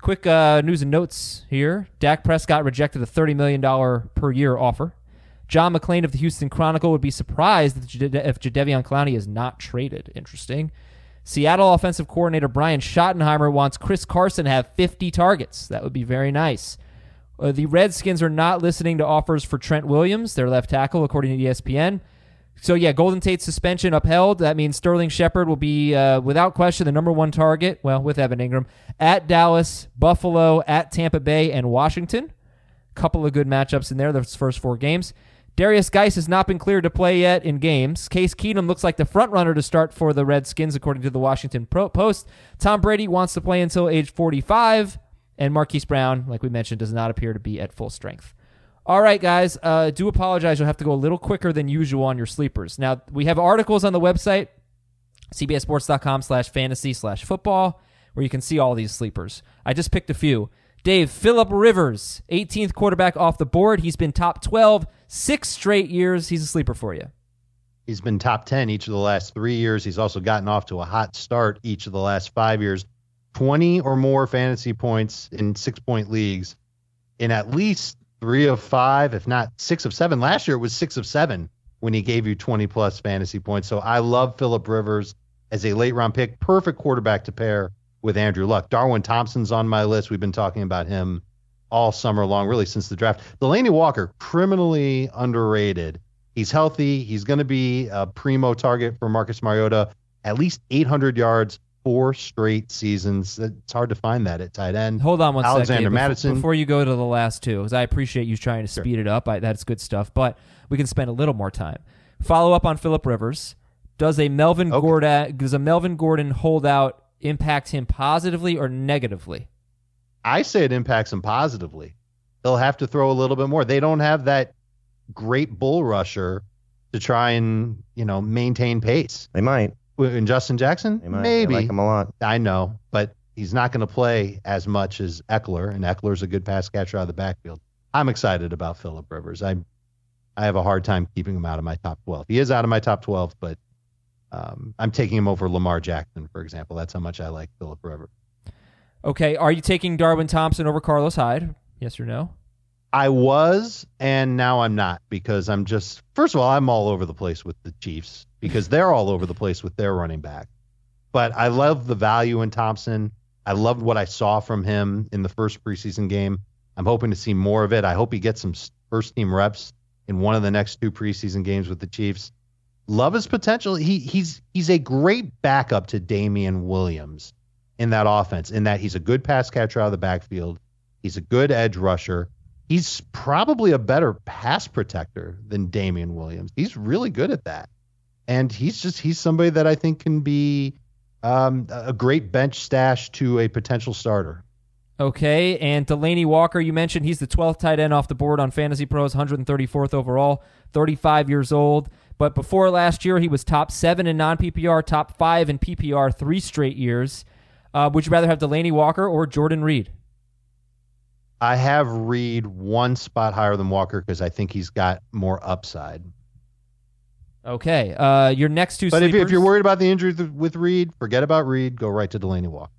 S3: Quick uh, news and notes here. Dak Prescott rejected a $30 million per year offer. John McClain of the Houston Chronicle would be surprised if Jade- if Jadeveon Clowney is not traded. Interesting. Seattle offensive coordinator Brian Schottenheimer wants Chris Carson to have 50 targets. That would be very nice. Uh, the Redskins are not listening to offers for Trent Williams, their left tackle, according to ESPN. So yeah, Golden Tate's suspension upheld. That means Sterling Shepard will be, uh, without question, the number one target. Well, with Evan Engram at Dallas, Buffalo, at Tampa Bay, and Washington. Couple of good matchups in there. Those first four games. Derrius Guice has not been cleared to play yet in games. Case Keenum looks like the front runner to start for the Redskins, according to the Washington Post. Tom Brady wants to play until age 45, and Marquise Brown, like we mentioned, does not appear to be at full strength. All right, guys. Uh, do apologize. You'll have to go a little quicker than usual on your sleepers. Now, we have articles on the website, cbsports.com slash fantasy slash football, where you can see all these sleepers. I just picked a few. Dave, Philip Rivers, 18th quarterback off the board. He's been top 12 six straight years. He's a sleeper for you.
S4: He's been top 10 each of the last three years. He's also gotten off to a hot start each of the last five years. 20 or more fantasy points in six point leagues in at least three of five, if not six of seven. Last year it was six of seven when he gave you 20 plus fantasy points. So I love Philip Rivers as a late round pick. Perfect quarterback to pair with Andrew Luck. Darwin Thompson's on my list. We've been talking about him all summer long, really since the draft. Delanie Walker, criminally underrated. He's healthy. He's going to be a primo target for Marcus Mariota. At least 800 yards, four straight seasons. It's hard to find that at tight end.
S3: Hold on one second.
S4: Alexander
S3: Dave, befo-
S4: Mattison.
S3: Before you go to the last two, because I appreciate you trying to speed it up. I, that's good stuff, but we can spend a little more time. Follow up on Philip Rivers. Does a Melvin
S4: Okay.
S3: Gordon does a Melvin Gordon holdout impact him positively or negatively?
S4: I say it impacts him positively. They'll have to throw a little bit more. They don't have that great bull rusher to try and you know maintain pace.
S6: They might.
S4: In Justin Jackson,
S6: They might.
S4: maybe
S6: I like him a lot.
S4: I know, but he's not going to play as much as Ekeler, and Ekeler's a good pass catcher out of the backfield. I'm excited about Philip Rivers. I I have a hard time keeping him out of my top 12. He is out of my top 12, but um, I'm taking him over Lamar Jackson, for example. That's how much I like Philip Rivers.
S3: Okay, are you taking Darwin Thompson over Carlos Hyde? Yes or no?
S4: I was, and now I'm not because I'm just, first of all, I'm all over the place with the Chiefs because they're all over the place with their running back. But I love the value in Thompson. I loved what I saw from him in the first preseason game. I'm hoping to see more of it. I hope he gets some first team reps in one of the next two preseason games with the Chiefs. Love his potential. He he's he's a great backup to Damien Williams in that offense, in that he's a good pass catcher out of the backfield. He's a good edge rusher. He's probably a better pass protector than Damien Williams. He's really good at that. And he's just he's somebody that I think can be um, a great bench stash to a potential starter.
S3: Okay, and Delanie Walker, you mentioned he's the 12th tight end off the board on Fantasy Pros, 134th overall, 35 years old. But before last year, he was top seven in non PPR, top five in PPR, three straight years. Uh, would you rather have Delanie Walker or Jordan Reed?
S4: I have Reed one spot higher than Walker because I think he's got more upside.
S3: Okay, uh, your next two
S4: But if,
S3: sleepers,
S4: if you're worried about the injury th- with Reed, forget about Reed. Go right to Delanie Walker.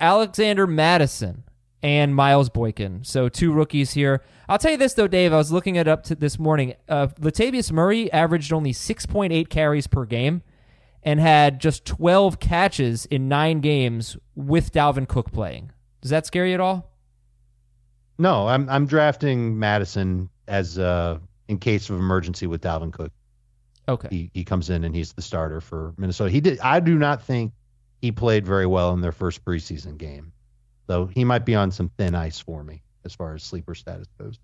S3: Alexander Mattison and Miles Boykin. So two rookies here. I'll tell you this though, Dave. I was looking it up to this morning. Uh, Latavius Murray averaged only 6.8 carries per game and had just 12 catches in nine games with Dalvin Cook playing. Does that scare you at all?
S4: No, I'm I'm drafting Mattison as uh in case of emergency with Dalvin Cook.
S3: Okay.
S4: He he comes in and he's the starter for Minnesota. He did. I do not think he played very well in their first preseason game, so he might be on some thin ice for me as far as sleeper status goes.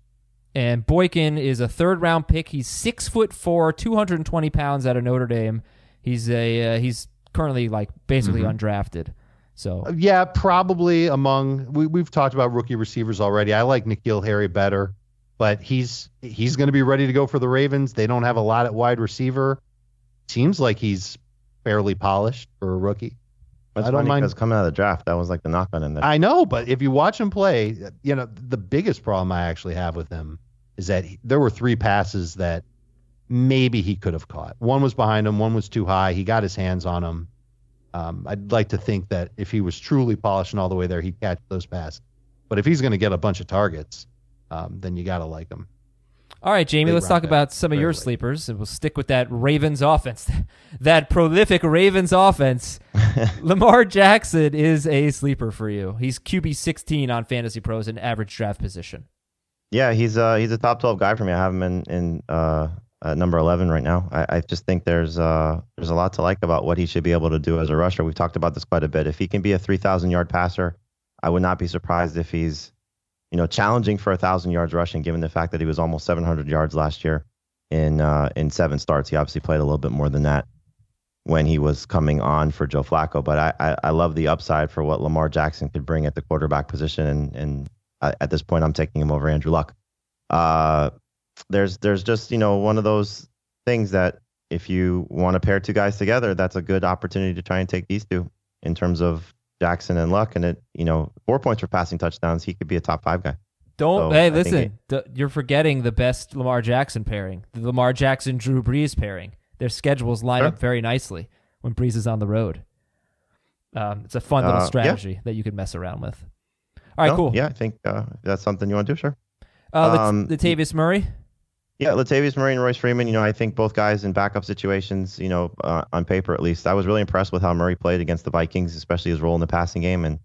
S3: And Boykin is a third round pick. He's six foot four, 220 pounds out of Notre Dame. He's a uh, he's currently like basically undrafted. So
S4: Uh, Yeah, probably among we, we've talked about rookie receivers already. I like N'Keal Harry better, but he's he's going to be ready to go for the Ravens. They don't have a lot at wide receiver. Seems like he's fairly polished for a rookie.
S6: That's
S4: I don't mind-
S6: because coming out of the draft, that was like the knock on him. There.
S4: I know, but if you watch him play, you know the biggest problem I actually have with him is that he, there were three passes that maybe he could have caught. One was behind him, one was too high. He got his hands on them. Um, I'd like to think that if he was truly polishing all the way there, he'd catch those passes. But if he's going to get a bunch of targets, um, then you got to like them.
S3: All right, Jamie,
S4: Big
S3: let's talk about some of your
S4: late.
S3: sleepers, and we'll stick with that Ravens offense, that prolific Ravens offense. Lamar Jackson is a sleeper for you. He's QB 16 on Fantasy Pros in average draft position.
S6: Yeah, he's uh he's a top twelve guy for me. I have him in in uh at number eleven right now. I, I just think there's uh there's a lot to like about what he should be able to do as a rusher. We've talked about this quite a bit. If he can be a three thousand yard passer, I would not be surprised if he's you know challenging for a thousand yards rushing, given the fact that he was almost seven hundred yards last year in uh in seven starts. He obviously played a little bit more than that when he was coming on for Joe Flacco. But I, I, I love the upside for what Lamar Jackson could bring at the quarterback position, and and I, at this point, I'm taking him over Andrew Luck. Uh, there's there's just you know one of those things that if you want to pair two guys together, that's a good opportunity to try and take these two in terms of Jackson and Luck, and it you know four points for passing touchdowns, he could be a top five guy.
S3: Don't
S6: So,
S3: hey,
S6: I
S3: listen, d- you're forgetting the best Lamar Jackson pairing, the Lamar Jackson Drew Brees pairing. Their schedules line
S6: Sure.
S3: up very nicely when Brees is on the road. Um, it's a fun little
S6: Uh, yeah.
S3: strategy that you can mess around with. All right,
S6: No,
S3: cool.
S6: Yeah, I think uh, that's something you want to do. Sure.
S3: Uh,
S6: Um,
S3: Latavius Murray.
S6: Yeah, Latavius Murray and Royce Freeman. You know, I think both guys in backup situations. You know, uh, on paper at least, I was really impressed with how Murray played against the Vikings, especially his role in the passing game. And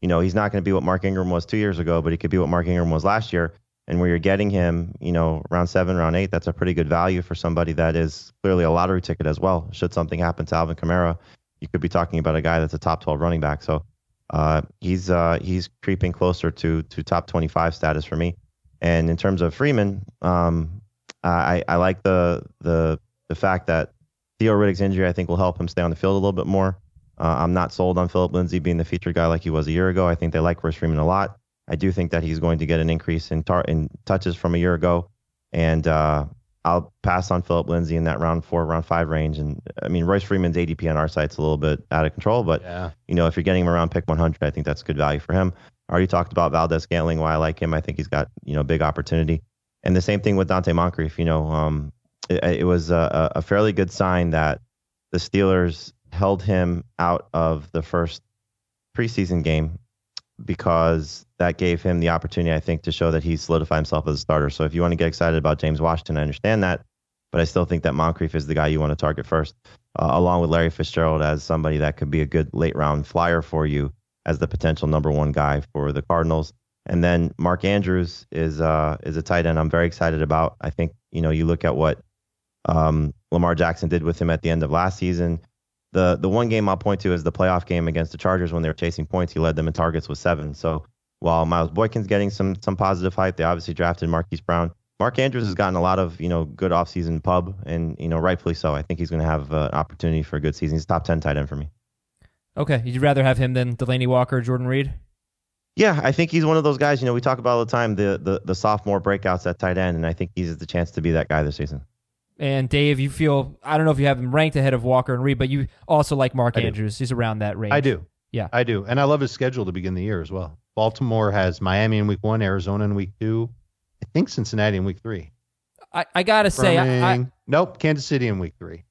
S6: you know, he's not going to be what Mark Ingram was two years ago, but he could be what Mark Ingram was last year. And where you're getting him, you know, round seven, round eight, that's a pretty good value for somebody that is clearly a lottery ticket as well. Should something happen to Alvin Kamara, you could be talking about a guy that's a top 12 running back. So uh, he's uh, he's creeping closer to to top 25 status for me. And in terms of Freeman, um, I, I like the the the fact that Theo Riddick's injury I think will help him stay on the field a little bit more. Uh, I'm not sold on Phillip Lindsay being the featured guy like he was a year ago. I think they like Royce Freeman a lot. I do think that he's going to get an increase in tar- in touches from a year ago, and uh, I'll pass on Phillip Lindsay in that round four, round five range. And I mean Royce Freeman's ADP on our site's a little bit out of control, but
S4: Yeah.
S6: you know if you're getting him around pick 100, I think that's good value for him. I already talked about Valdes-Scantling, why I like him. I think he's got you know big opportunity. And the same thing with Donte Moncrief. You know, um, it, it was a, a fairly good sign that the Steelers held him out of the first preseason game because that gave him the opportunity, I think, to show that he solidified himself as a starter. So if you want to get excited about James Washington, I understand that, but I still think that Moncrief is the guy you want to target first, uh, along with Larry Fitzgerald as somebody that could be a good late round flyer for you as the potential number one guy for the Cardinals. And then Mark Andrews is uh, is a tight end I'm very excited about. I think you know you look at what um, Lamar Jackson did with him at the end of last season. The the one game I'll point to is the playoff game against the Chargers when they were chasing points. He led them in targets with seven. So while Miles Boykin's getting some some positive hype, they obviously drafted Marquise Brown. Mark Andrews has gotten a lot of you know good offseason pub, and you know rightfully so. I think he's going to have uh, an opportunity for a good season. He's top ten tight end for me.
S3: Okay, you'd rather have him than Delanie Walker, or Jordan Reed?
S6: Yeah, I think he's one of those guys. You know, we talk about all the time the the, the sophomore breakouts at tight end, and I think he's the chance to be that guy this season.
S3: And Dave, you feel I don't know if you have him ranked ahead of Walker and Reed, but you also like Mark
S4: I do.
S3: Andrews. He's around that range.
S4: I do.
S3: Yeah.
S4: I do. And I love his schedule to begin the year as well. Baltimore has Miami in week one, Arizona in week two, I think Cincinnati in week three.
S3: I, I gotta say, I, I,
S4: nope, Kansas City in week three.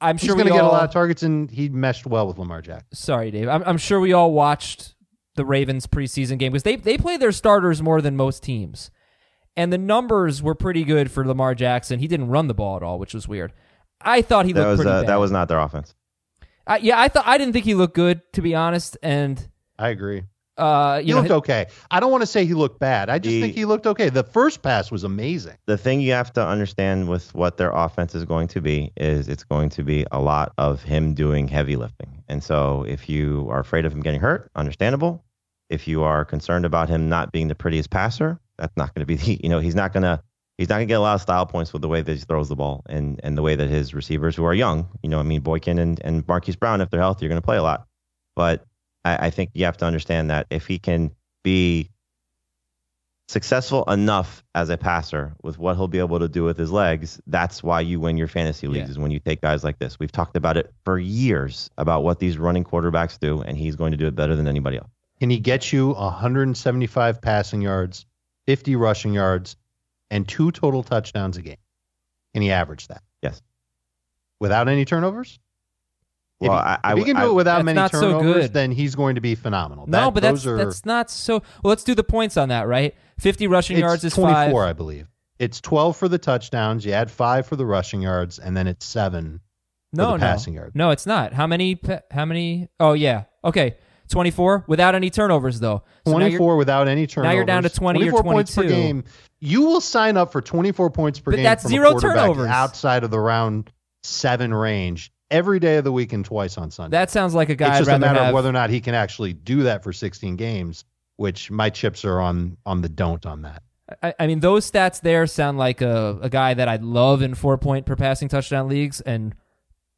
S3: I'm sure
S4: He's
S3: sure
S4: going
S3: we
S4: to get
S3: all,
S4: a lot of targets, and he meshed well with Lamar Jackson.
S3: Sorry, Dave. I'm, I'm sure we all watched the Ravens preseason game because they they play their starters more than most teams, and the numbers were pretty good for Lamar Jackson. He didn't run the ball at all, which was weird. I thought he
S6: That
S3: looked
S6: was
S3: pretty
S6: uh,
S3: bad.
S6: that was not their offense.
S3: I, yeah, I thought I didn't think he looked good to be honest, and
S4: I agree.
S3: uh,
S4: He
S3: you know,
S4: looked okay. I don't want to say he looked bad. I just
S6: The-
S4: think he looked okay. The first pass was amazing.
S6: The thing you have to understand with what their offense is going to be is it's going to be a lot of him doing heavy lifting. And so if you are afraid of him getting hurt, understandable. If you are concerned about him not being the prettiest passer, that's not going to be the, you know, he's not going to he's not going to get a lot of style points with the way that he throws the ball and and the way that his receivers who are young, you know, I mean Boykin and and Marquise Brown if they're healthy you're going to play a lot. But I, I think you have to understand that if he can be successful enough as a passer with what he'll be able to do with his legs, that's why you win your fantasy leagues
S3: Yeah.
S6: is when you take guys like this. We've talked about it for years about what these running quarterbacks do, and he's going to do it better than anybody else.
S4: Can he get you 175 passing yards, 50 rushing yards, and two total touchdowns a game? Can he average that?
S6: Yes.
S4: Without any turnovers? If
S6: Well,
S4: he,
S6: I, I,
S4: if he can
S6: I-
S4: do it without
S3: That's
S4: many
S3: not so
S4: turnovers,
S3: good.
S4: then he's going to be phenomenal.
S3: no,
S4: That-
S3: but that's
S4: are,
S3: that's not so. Well, let's do the points on that, right? 50 rushing
S4: it's
S3: yards is
S4: 24,
S3: five.
S4: I believe. It's 12 for the touchdowns. You add five for the rushing yards, and then it's seven
S3: no,
S4: for the
S3: no,
S4: passing yards.
S3: no, it's not. How many? How many? Oh yeah, okay, 24 without any turnovers though. So
S4: 24 without any turnovers.
S3: Now you're down to 20 or
S4: 24 points per
S3: 22.
S4: game. You will sign up for 24 points per
S3: But
S4: game
S3: that's zero turnovers.
S4: outside of the round seven range every day of the week and twice on Sunday.
S3: that sounds like a guy
S4: it's just a matter
S3: have.
S4: of whether or not he can actually do that for 16 games, which my chips are on on the don't on that.
S3: I, I mean, those stats there sound like a, a guy that I'd love in four point per passing touchdown leagues and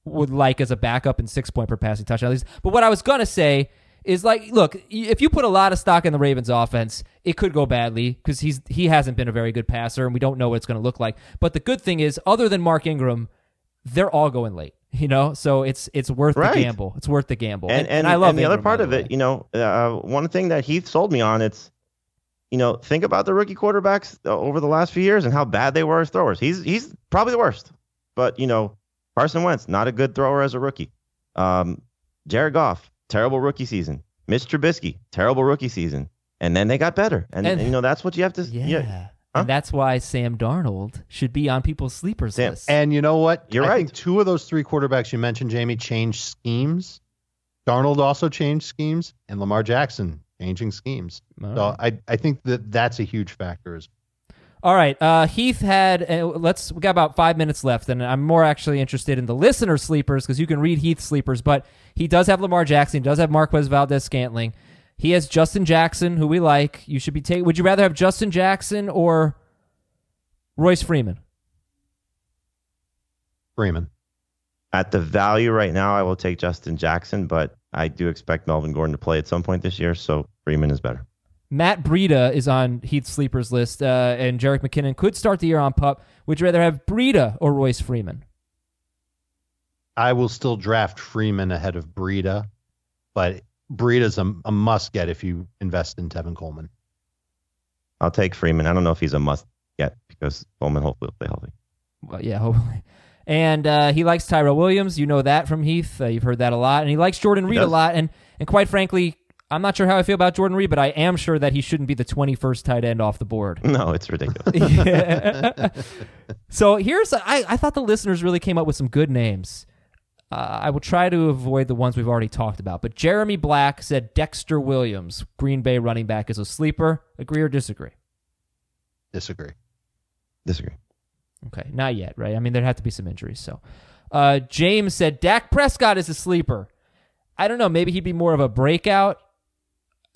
S3: would like as a backup in six point per passing touchdown leagues. But what I was gonna say is like, look, if you put a lot of stock in the Ravens offense, it could go badly because he's he hasn't been a very good passer and we don't know what it's gonna look like. But the good thing is, other than Mark Ingram, they're all going late. You know, so it's it's worth
S6: Right.
S3: the gamble. It's worth the gamble.
S6: and, and,
S3: I love
S6: and the other part
S3: by
S6: of it, you know, uh, one thing that Heath sold me on, it's, you know, think about the rookie quarterbacks uh, over the last few years and how bad they were as throwers. He's he's probably the worst, but you know, Carson Wentz not a good thrower as a rookie. Um, Jared Goff terrible rookie season. Mitch Trubisky terrible rookie season, and then they got better. And,
S3: And-
S6: and, you know that's what you have to.
S3: yeah.
S6: yeah. Huh?
S3: And that's why Sam Darnold should be on people's sleepers
S6: Sam-
S3: list.
S4: And you know what?
S6: You're
S4: I
S6: right.
S4: think two of those three quarterbacks you mentioned, Jamie, changed schemes. Darnold also changed schemes, and Lamar Jackson changing schemes.
S3: All
S4: So
S3: right.
S4: I, I think that that's a huge factor. As
S3: All right. Uh, Heath had. Uh, let's. We got about five minutes left, and I'm more actually interested in the listener sleepers because you can read Heath sleepers, but he does have Lamar Jackson. He does have Marquez Valdes-Scantling. He has Justin Jackson, who we like. You should be taking. Would you rather have Justin Jackson or Royce Freeman?
S4: Freeman.
S6: At the value right now, I will take Justin Jackson, but I do expect Melvin Gordon to play at some point this year, so Freeman is better.
S3: Matt Breida is on Heath sleepers list, uh, and Jerick McKinnon could start the year on pup. Would you rather have Breida or Royce Freeman?
S4: I will still draft Freeman ahead of Breida, but Breida's a, a must get if you invest in Tevin Coleman.
S6: I'll take Freeman. I don't know if he's a must get because Coleman hopefully will stay healthy.
S3: Well, yeah, hopefully. And uh, he likes Tyrell Williams. You know that from Heath. Uh, you've heard that a lot. And he likes Jordan Reed a lot. And and quite frankly, I'm not sure how I feel about Jordan Reed, but I am sure that he shouldn't be the 21st tight end off the board.
S6: No, it's ridiculous.
S3: So here's I, I thought the listeners really came up with some good names. Uh, I will try to avoid the ones we've already talked about. But Jeremy Black said Dexter Williams, Green Bay running back, is a sleeper. Agree or disagree?
S4: Disagree.
S6: Disagree.
S3: Okay, not yet, right? I mean, there'd have to be some injuries. So, uh, James said Dak Prescott is a sleeper. I don't know. Maybe he'd be more of a breakout.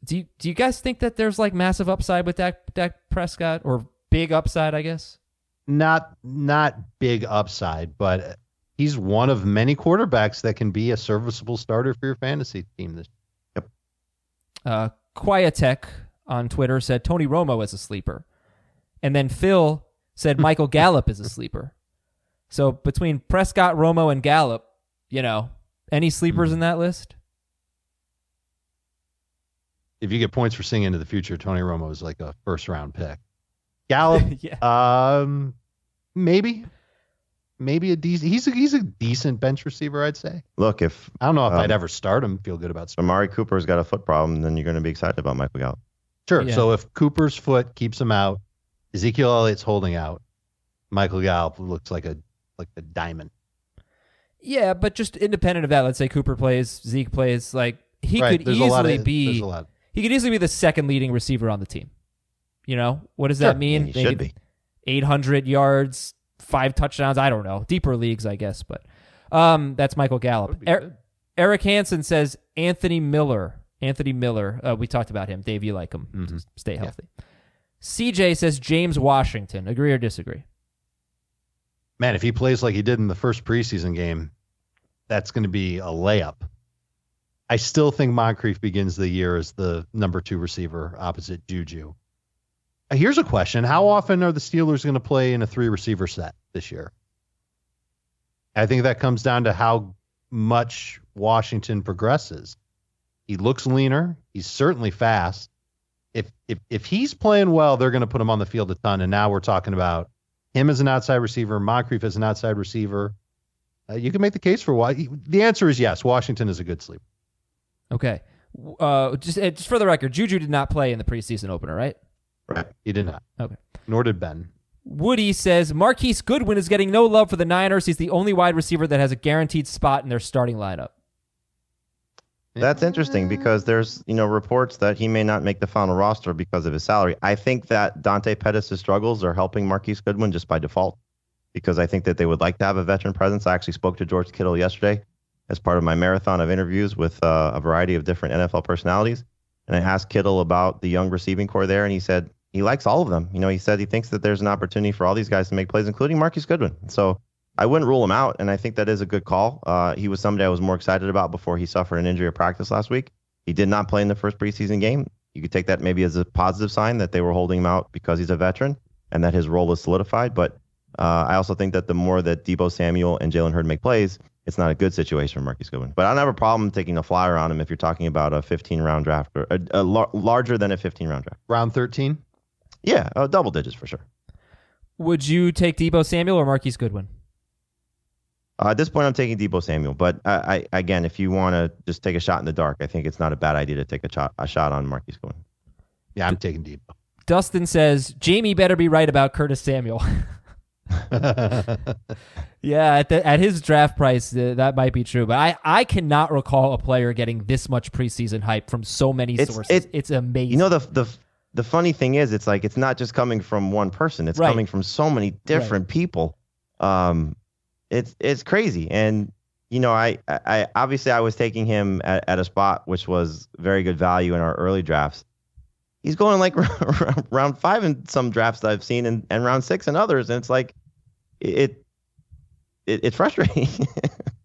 S3: Do you do you guys think that there's like massive upside with Dak Dak Prescott or big upside? I guess.
S4: Not not big upside, but he's one of many quarterbacks that can be a serviceable starter for your fantasy team this yep
S3: Uh, Quietech on Twitter said Tony Romo is a sleeper. And then Phil said Michael Gallup is a sleeper. So between Prescott, Romo, and Gallup, you know, any sleepers in that list?
S4: If you get points for seeing into the future, Tony Romo is like a first round pick. Gallup,
S3: yeah.
S4: um, maybe, maybe a decent. He's a, he's a decent bench receiver, I'd say.
S6: Look, if
S4: I don't know if
S6: Um,
S4: I'd ever start him. Feel good about starting.
S6: Amari Cooper's got a foot problem, then you're going to be excited about Michael Gallup.
S4: Sure.
S3: Yeah.
S4: So if Cooper's foot keeps him out, Ezekiel Elliott's holding out. Michael Gallup looks like a like a diamond.
S3: Yeah, but just independent of that, let's say Cooper plays, Zeke plays, like he
S4: right.
S3: could
S4: there's a lot
S3: easily
S4: of,
S3: be
S4: a lot.
S3: he could easily be the second leading receiver on the team. You know, what does that
S4: Sure.
S3: mean?
S6: He should be.
S3: 800 yards, five touchdowns. I don't know. Deeper leagues, I guess. But um, that's Michael Gallup. Er- Eric Hansen says Anthony Miller. Anthony Miller. Uh, we talked about him. Dave, you like him.
S4: Mhm.
S3: Stay healthy. CJ says James Washington. Agree or disagree?
S4: Man, if he plays like he did in the first preseason game, that's going to be a layup. I still think Moncrief begins the year as the number two receiver opposite Juju. Here's a question: How often are the Steelers going to play in a three receiver set this year? I think that comes down to how much Washington progresses. He looks leaner. He's certainly fast. If if if he's playing well, they're going to put him on the field a ton. And now we're talking about him as an outside receiver, Moncrief as an outside receiver. Uh, you can make the case for why. The answer is yes. Washington is a good sleeper.
S3: Okay. Uh, just, uh, just for the record, Juju did not play in the preseason opener, right?
S6: Right.
S4: He did not.
S3: Okay.
S4: Nor did Ben.
S3: Woody says Marquise Goodwin is getting no love for the Niners. He's the only wide receiver that has a guaranteed spot in their starting lineup.
S6: That's interesting because there's you know reports that he may not make the final roster because of his salary. I think that Dante Pettis' struggles are helping Marquise Goodwin just by default because I think that they would like to have a veteran presence. I actually spoke to George Kittle yesterday as part of my marathon of interviews with uh, a variety of different NFL personalities, and I asked Kittle about the young receiving core there, and he said he likes all of them. You know, he said he thinks that there's an opportunity for all these guys to make plays, including Marcus Goodwin. So I wouldn't rule him out, and I think that is a good call. Uh, he was somebody I was more excited about before he suffered an injury at practice last week. He did not play in the first preseason game. You could take that maybe as a positive sign that they were holding him out because he's a veteran and that his role is solidified. But uh, I also think that the more that Deebo Samuel and Jalen Hurd make plays, it's not a good situation for Marquise Goodwin. But I don't have a problem taking a flyer on him if you're talking about a 15 round draft or a, a lar- larger than a 15 round draft.
S4: Round 13.
S6: Yeah, uh, double digits for sure.
S3: Would you take Deebo Samuel or Marquise Goodwin?
S6: Uh, at this point, I'm taking Deebo Samuel, but I, I again, if you want to just take a shot in the dark, I think it's not a bad idea to take a shot a shot on Marquise Goodwin.
S4: Yeah, I'm taking Deebo.
S3: Dustin says Jamie better be right about Curtis Samuel. yeah, at, the, at his draft price, uh, that might be true. But I, I cannot recall a player getting this much preseason hype from so many
S6: It's-
S3: sources.
S6: it-
S3: it's amazing.
S6: You know the the the funny thing is, it's like it's not just coming from one person; it's
S3: Right.
S6: coming from so many different people. Um, it's it's crazy, and you know, I I obviously I was taking him at, at a spot which was very good value in our early drafts. He's going like round five in some drafts that I've seen, and, and round six in others, and it's like it it it's frustrating.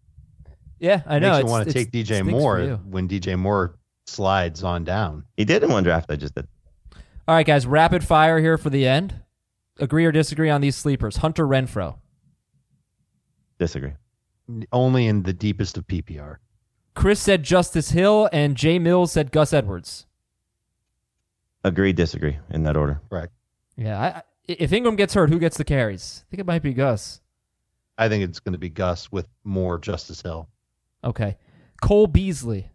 S3: yeah, I know.
S4: Makes you want to take DJ
S3: stinks
S4: Moore when DJ Moore slides on down.
S6: he did in one draft I just did.
S3: All right, guys, rapid fire here for the end. Agree or disagree on these sleepers? Hunter Renfrow.
S6: Disagree.
S4: Only in the deepest of PPR.
S3: Chris said Justice Hill, and Jay Mills said Gus Edwards.
S6: Agree. Disagree in that order.
S4: Correct.
S3: Yeah, I, I- if Ingram gets hurt, who gets the carries? I think it might be Gus.
S4: I think it's going to be Gus with more Justice Hill.
S3: Okay. Cole Beasley.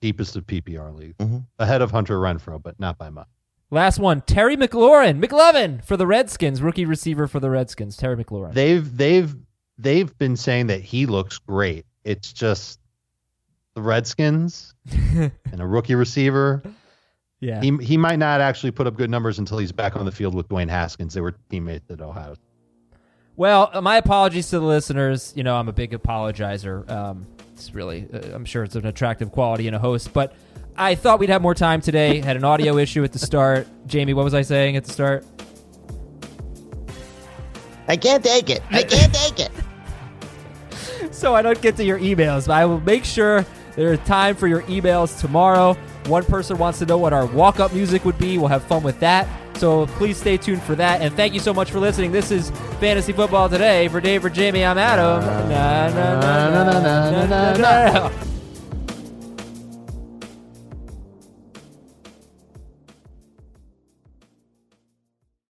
S4: Deepest of PPR league.
S6: Mhm.
S4: Ahead of Hunter Renfrow, but not by much.
S3: Last one, Terry McLaurin. McLovin for the Redskins, rookie receiver for the Redskins. Terry McLaurin.
S4: They've they've they've been saying that he looks great. It's just the Redskins and a rookie receiver.
S3: Yeah.
S4: He he might not actually put up good numbers until he's back on the field with Dwayne Haskins. They were teammates at Ohio.
S3: Well, uh, my apologies to the listeners. You know, I'm a big apologizer. Um, it's really, uh, I'm sure it's an attractive quality in a host, but I thought we'd have more time today. Had an audio issue at the start. Jamie, what was I saying at the start?
S5: I can't take it. I can't take it.
S3: so I don't get to your emails. But I will make sure there is time for your emails tomorrow. One person wants to know what our walk up music would be. We'll have fun with that. So please stay tuned for that. And thank you so much for listening. This is Fantasy Football Today. For Dave, for Jamie, I'm Adam.